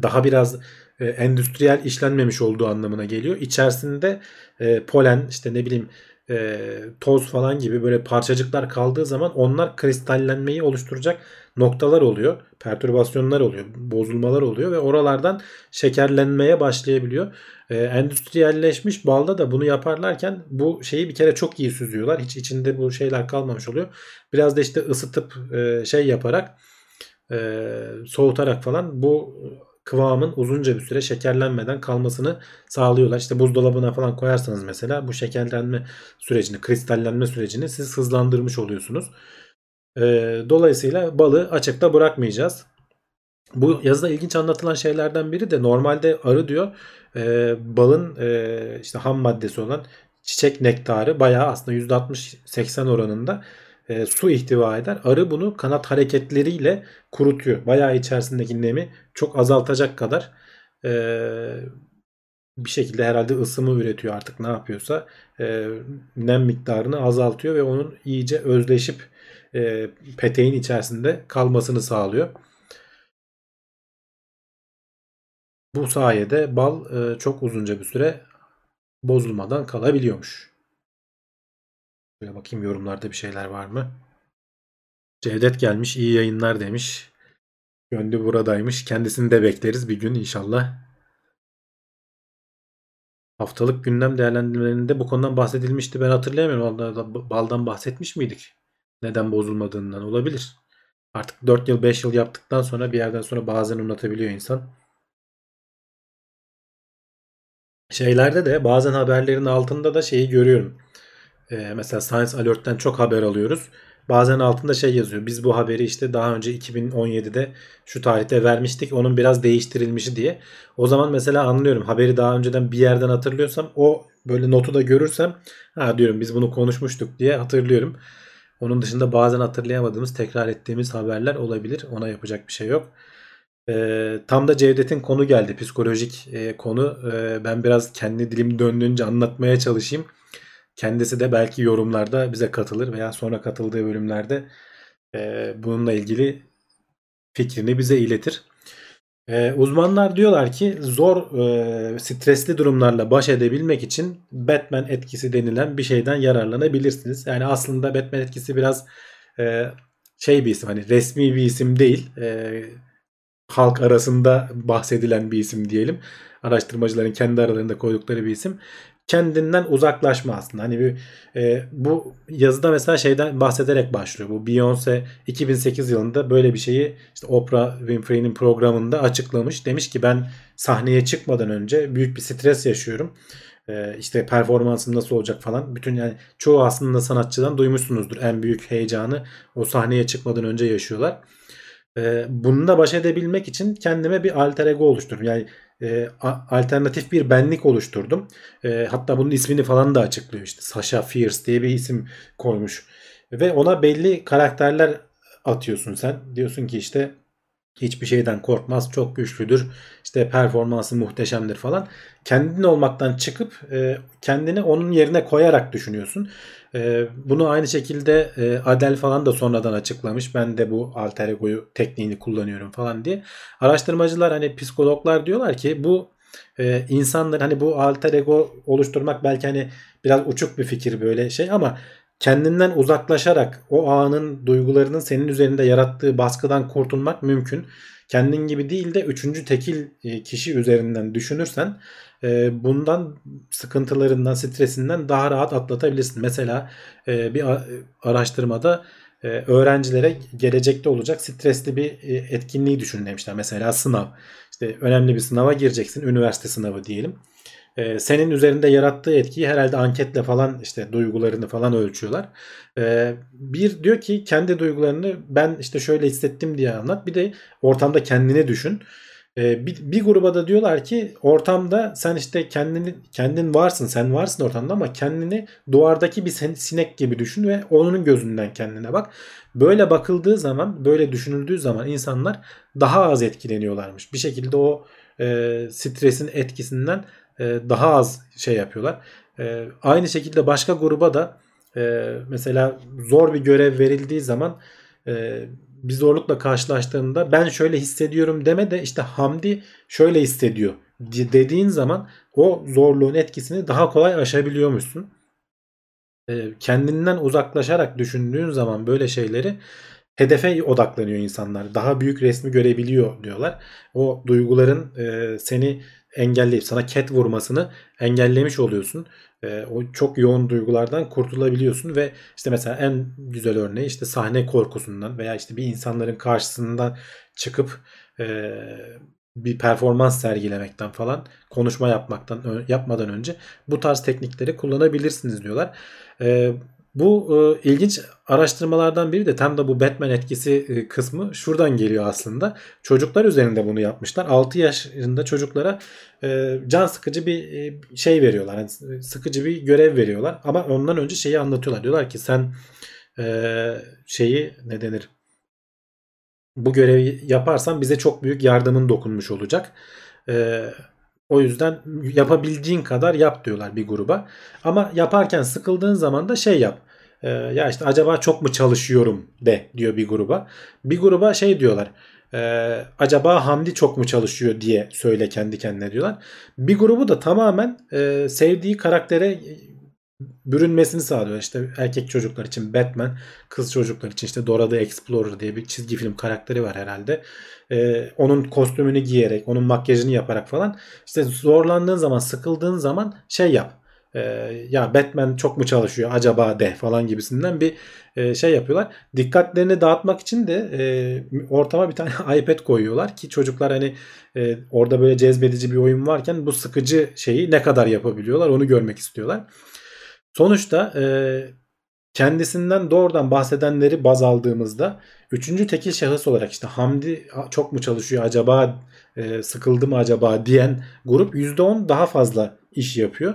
daha biraz e, endüstriyel işlenmemiş olduğu anlamına geliyor. İçerisinde e, polen işte ne bileyim e, toz falan gibi böyle parçacıklar kaldığı zaman onlar kristallenmeyi oluşturacak noktalar oluyor. Pertürbasyonlar oluyor. Bozulmalar oluyor ve oralardan şekerlenmeye başlayabiliyor. E, endüstriyelleşmiş balda da bunu yaparlarken bu şeyi bir kere çok iyi süzüyorlar. Hiç içinde bu şeyler kalmamış oluyor. Biraz da işte ısıtıp e, şey yaparak e, soğutarak falan bu kıvamın uzunca bir süre şekerlenmeden kalmasını sağlıyorlar. İşte buzdolabına falan koyarsanız mesela bu şekerlenme sürecini, kristallenme sürecini siz hızlandırmış oluyorsunuz. E, dolayısıyla balı açıkta bırakmayacağız. Bu yazıda ilginç anlatılan şeylerden biri de normalde arı diyor e, balın e, işte ham maddesi olan çiçek nektarı bayağı aslında %60-80 oranında e, su ihtiva eder. Arı bunu kanat hareketleriyle kurutuyor. Bayağı içerisindeki nemi çok azaltacak kadar e, bir şekilde herhalde ısımı üretiyor artık ne yapıyorsa e, nem miktarını azaltıyor ve onun iyice özleşip e, peteğin içerisinde kalmasını sağlıyor. Bu sayede bal e, çok uzunca bir süre bozulmadan kalabiliyormuş. Şöyle bakayım yorumlarda bir şeyler var mı? Cevdet gelmiş iyi yayınlar demiş. Gönlü buradaymış. Kendisini de bekleriz bir gün inşallah. Haftalık gündem değerlendirmelerinde bu konudan bahsedilmişti. Ben hatırlayamıyorum. Baldan bahsetmiş miydik? Neden bozulmadığından olabilir. Artık 4 yıl 5 yıl yaptıktan sonra bir yerden sonra bazen unutabiliyor insan. Şeylerde de bazen haberlerin altında da şeyi görüyorum. Ee, mesela Science Alert'ten çok haber alıyoruz. Bazen altında şey yazıyor. Biz bu haberi işte daha önce 2017'de şu tarihte vermiştik. Onun biraz değiştirilmişi diye. O zaman mesela anlıyorum. Haberi daha önceden bir yerden hatırlıyorsam o böyle notu da görürsem ha diyorum biz bunu konuşmuştuk diye hatırlıyorum. Onun dışında bazen hatırlayamadığımız, tekrar ettiğimiz haberler olabilir. Ona yapacak bir şey yok. E, tam da Cevdet'in konu geldi. Psikolojik e, konu. E, ben biraz kendi dilim döndüğünce anlatmaya çalışayım. Kendisi de belki yorumlarda bize katılır veya sonra katıldığı bölümlerde e, bununla ilgili fikrini bize iletir. E, uzmanlar diyorlar ki zor e, stresli durumlarla baş edebilmek için Batman etkisi denilen bir şeyden yararlanabilirsiniz. Yani aslında Batman etkisi biraz e, şey bir isim hani resmi bir isim değil. E, halk arasında bahsedilen bir isim diyelim. Araştırmacıların kendi aralarında koydukları bir isim. Kendinden uzaklaşma aslında. Hani bir, e, bu yazıda mesela şeyden bahsederek başlıyor. Bu Beyoncé 2008 yılında böyle bir şeyi işte Oprah Winfrey'nin programında açıklamış. Demiş ki ben sahneye çıkmadan önce büyük bir stres yaşıyorum. E, işte performansım nasıl olacak falan. Bütün yani çoğu aslında sanatçıdan duymuşsunuzdur. En büyük heyecanı o sahneye çıkmadan önce yaşıyorlar. E, bununla baş edebilmek için kendime bir alter ego oluşturdum. Yani e, alternatif bir benlik oluşturdum. E, hatta bunun ismini falan da açıklıyor işte. Sasha Fierce diye bir isim koymuş. Ve ona belli karakterler atıyorsun sen. Diyorsun ki işte hiçbir şeyden korkmaz, çok güçlüdür, işte performansı muhteşemdir falan. Kendin olmaktan çıkıp e, kendini onun yerine koyarak düşünüyorsun. E, bunu aynı şekilde e, Adel falan da sonradan açıklamış. Ben de bu alter ego'yu tekniğini kullanıyorum falan diye. Araştırmacılar hani psikologlar diyorlar ki bu e, insanlar hani bu alter ego oluşturmak belki hani biraz uçuk bir fikir böyle şey ama kendinden uzaklaşarak o anın duygularının senin üzerinde yarattığı baskıdan kurtulmak mümkün. Kendin gibi değil de üçüncü tekil e, kişi üzerinden düşünürsen e, bundan sıkıntılarından, stresinden daha rahat atlatabilirsin. Mesela e, bir araştırmada öğrencilere gelecekte olacak stresli bir etkinliği düşün demişler. Mesela sınav. İşte önemli bir sınava gireceksin. Üniversite sınavı diyelim. Ee, senin üzerinde yarattığı etkiyi herhalde anketle falan işte duygularını falan ölçüyorlar. Ee, bir diyor ki kendi duygularını ben işte şöyle hissettim diye anlat. Bir de ortamda kendini düşün. Ee, bir, bir gruba da diyorlar ki ortamda sen işte kendini kendin varsın sen varsın ortamda ama kendini duvardaki bir sinek gibi düşün ve onun gözünden kendine bak. Böyle bakıldığı zaman böyle düşünüldüğü zaman insanlar daha az etkileniyorlarmış. Bir şekilde o e, stresin etkisinden e, daha az şey yapıyorlar. E, aynı şekilde başka gruba da e, mesela zor bir görev verildiği zaman bir zorlukla karşılaştığında ben şöyle hissediyorum deme de işte Hamdi şöyle hissediyor dediğin zaman o zorluğun etkisini daha kolay aşabiliyormuşsun. Kendinden uzaklaşarak düşündüğün zaman böyle şeyleri hedefe odaklanıyor insanlar. Daha büyük resmi görebiliyor diyorlar. O duyguların seni engelleyip sana ket vurmasını engellemiş oluyorsun. E, o çok yoğun duygulardan kurtulabiliyorsun ve işte mesela en güzel örneği işte sahne korkusundan veya işte bir insanların karşısından çıkıp e, bir performans sergilemekten falan konuşma yapmaktan yapmadan önce bu tarz teknikleri kullanabilirsiniz diyorlar. E, bu e, ilginç araştırmalardan biri de tam da bu Batman etkisi e, kısmı şuradan geliyor aslında. Çocuklar üzerinde bunu yapmışlar. 6 yaşında çocuklara e, can sıkıcı bir e, şey veriyorlar. Yani sıkıcı bir görev veriyorlar. Ama ondan önce şeyi anlatıyorlar. Diyorlar ki sen e, şeyi ne denir? Bu görevi yaparsan bize çok büyük yardımın dokunmuş olacak. E, o yüzden yapabildiğin kadar yap diyorlar bir gruba. Ama yaparken sıkıldığın zaman da şey yap. E, ya işte acaba çok mu çalışıyorum de diyor bir gruba. Bir gruba şey diyorlar. E, acaba Hamdi çok mu çalışıyor diye söyle kendi kendine diyorlar. Bir grubu da tamamen e, sevdiği karaktere bürünmesini sağlıyor. İşte erkek çocuklar için Batman, kız çocuklar için işte Dora the Explorer diye bir çizgi film karakteri var herhalde. Ee, onun kostümünü giyerek, onun makyajını yaparak falan. İşte zorlandığın zaman, sıkıldığın zaman şey yap. Ee, ya Batman çok mu çalışıyor acaba de falan gibisinden bir e, şey yapıyorlar. Dikkatlerini dağıtmak için de e, ortama bir tane iPad koyuyorlar ki çocuklar hani e, orada böyle cezbedici bir oyun varken bu sıkıcı şeyi ne kadar yapabiliyorlar onu görmek istiyorlar. Sonuçta e, kendisinden doğrudan bahsedenleri baz aldığımızda üçüncü tekil şahıs olarak işte Hamdi çok mu çalışıyor acaba e, sıkıldı mı acaba diyen grup %10 daha fazla iş yapıyor.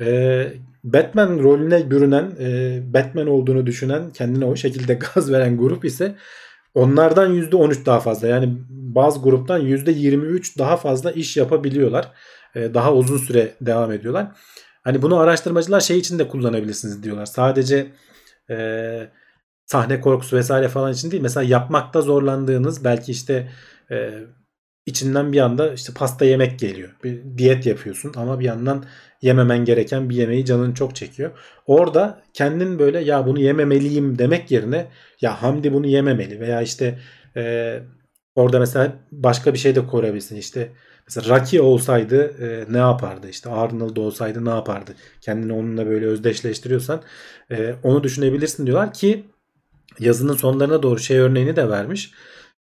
E, Batman rolüne bürünen e, Batman olduğunu düşünen kendine o şekilde gaz veren grup ise onlardan %13 daha fazla yani bazı gruptan %23 daha fazla iş yapabiliyorlar. E, daha uzun süre devam ediyorlar. Hani bunu araştırmacılar şey için de kullanabilirsiniz diyorlar. Sadece e, sahne korkusu vesaire falan için değil. Mesela yapmakta zorlandığınız belki işte e, içinden bir anda işte pasta yemek geliyor. Bir diyet yapıyorsun ama bir yandan yememen gereken bir yemeği canın çok çekiyor. Orada kendin böyle ya bunu yememeliyim demek yerine ya Hamdi bunu yememeli veya işte e, orada mesela başka bir şey de koyabilirsin. İşte Mesela Rocky olsaydı e, ne yapardı? İşte Arnold olsaydı ne yapardı? Kendini onunla böyle özdeşleştiriyorsan e, onu düşünebilirsin diyorlar ki yazının sonlarına doğru şey örneğini de vermiş.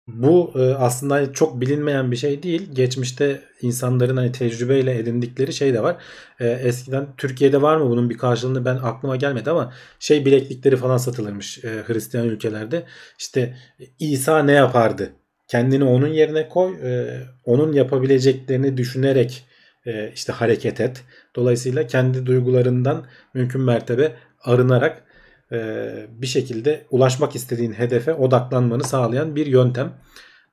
Bu e, aslında hani çok bilinmeyen bir şey değil. Geçmişte insanların hani tecrübeyle edindikleri şey de var. E, eskiden Türkiye'de var mı bunun bir karşılığını ben aklıma gelmedi ama şey bileklikleri falan satılırmış e, Hristiyan ülkelerde. İşte İsa ne yapardı kendini onun yerine koy. E, onun yapabileceklerini düşünerek e, işte hareket et. Dolayısıyla kendi duygularından mümkün mertebe arınarak e, bir şekilde ulaşmak istediğin hedefe odaklanmanı sağlayan bir yöntem.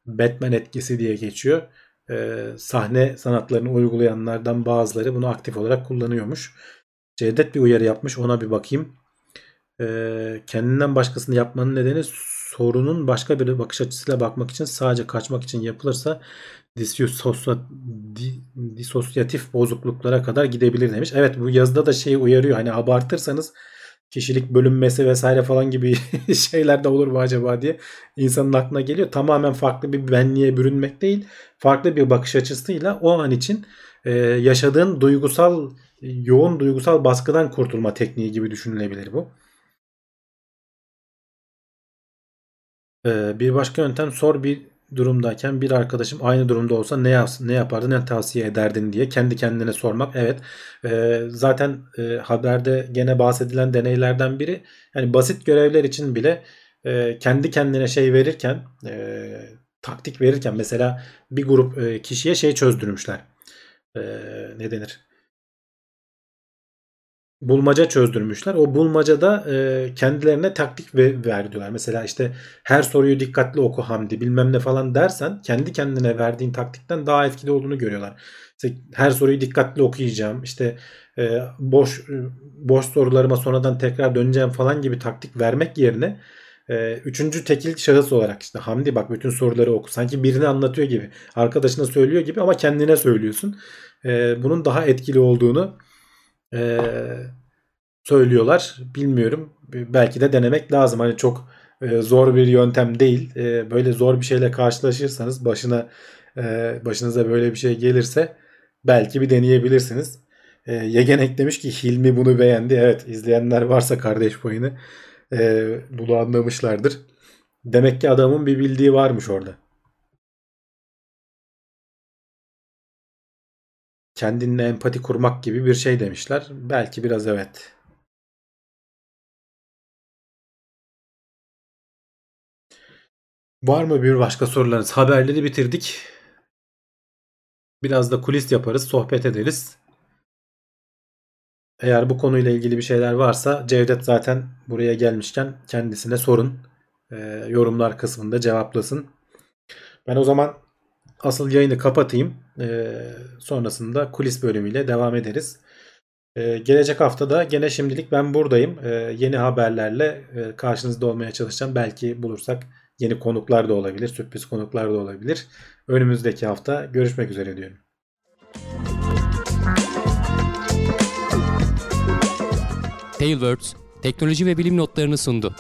Batman etkisi diye geçiyor. E, sahne sanatlarını uygulayanlardan bazıları bunu aktif olarak kullanıyormuş. Cevdet bir uyarı yapmış ona bir bakayım. E, kendinden başkasını yapmanın nedeni sorunun başka bir bakış açısıyla bakmak için sadece kaçmak için yapılırsa disosyatif bozukluklara kadar gidebilir demiş. Evet bu yazıda da şey uyarıyor. Hani abartırsanız kişilik bölünmesi vesaire falan gibi şeyler de olur mu acaba diye insanın aklına geliyor. Tamamen farklı bir benliğe bürünmek değil. Farklı bir bakış açısıyla o an için e, yaşadığın duygusal yoğun duygusal baskıdan kurtulma tekniği gibi düşünülebilir bu. Ee, bir başka yöntem sor bir durumdayken bir arkadaşım aynı durumda olsa ne yapsın, ne yapardı, ne tavsiye ederdin diye kendi kendine sormak. Evet. E, zaten e, haberde gene bahsedilen deneylerden biri yani basit görevler için bile e, kendi kendine şey verirken e, taktik verirken mesela bir grup e, kişiye şey çözdürmüşler. E, ne denir? Bulmaca çözdürmüşler. O bulmacada e, kendilerine taktik ver, ver. Mesela işte her soruyu dikkatli oku Hamdi bilmem ne falan dersen kendi kendine verdiğin taktikten daha etkili olduğunu görüyorlar. İşte her soruyu dikkatli okuyacağım. İşte e, boş boş sorularıma sonradan tekrar döneceğim falan gibi taktik vermek yerine e, üçüncü tekil şahıs olarak işte Hamdi bak bütün soruları oku. Sanki birini anlatıyor gibi. Arkadaşına söylüyor gibi ama kendine söylüyorsun. E, bunun daha etkili olduğunu e, söylüyorlar. Bilmiyorum. Belki de denemek lazım. Hani çok e, zor bir yöntem değil. E, böyle zor bir şeyle karşılaşırsanız başına e, başınıza böyle bir şey gelirse belki bir deneyebilirsiniz. E, Yegenek demiş ki Hilmi bunu beğendi. Evet izleyenler varsa kardeş payını e, bunu anlamışlardır. Demek ki adamın bir bildiği varmış orada. Kendinle empati kurmak gibi bir şey demişler. Belki biraz evet. Var mı bir başka sorularınız? Haberleri bitirdik. Biraz da kulis yaparız, sohbet ederiz. Eğer bu konuyla ilgili bir şeyler varsa Cevdet zaten buraya gelmişken kendisine sorun. Ee, yorumlar kısmında cevaplasın. Ben o zaman asıl yayını kapatayım. Ee, sonrasında kulis bölümüyle devam ederiz. Ee, gelecek hafta da gene şimdilik ben buradayım. Ee, yeni haberlerle e, karşınızda olmaya çalışacağım. Belki bulursak yeni konuklar da olabilir, sürpriz konuklar da olabilir. Önümüzdeki hafta görüşmek üzere diyorum. Tailwords teknoloji ve bilim notlarını sundu.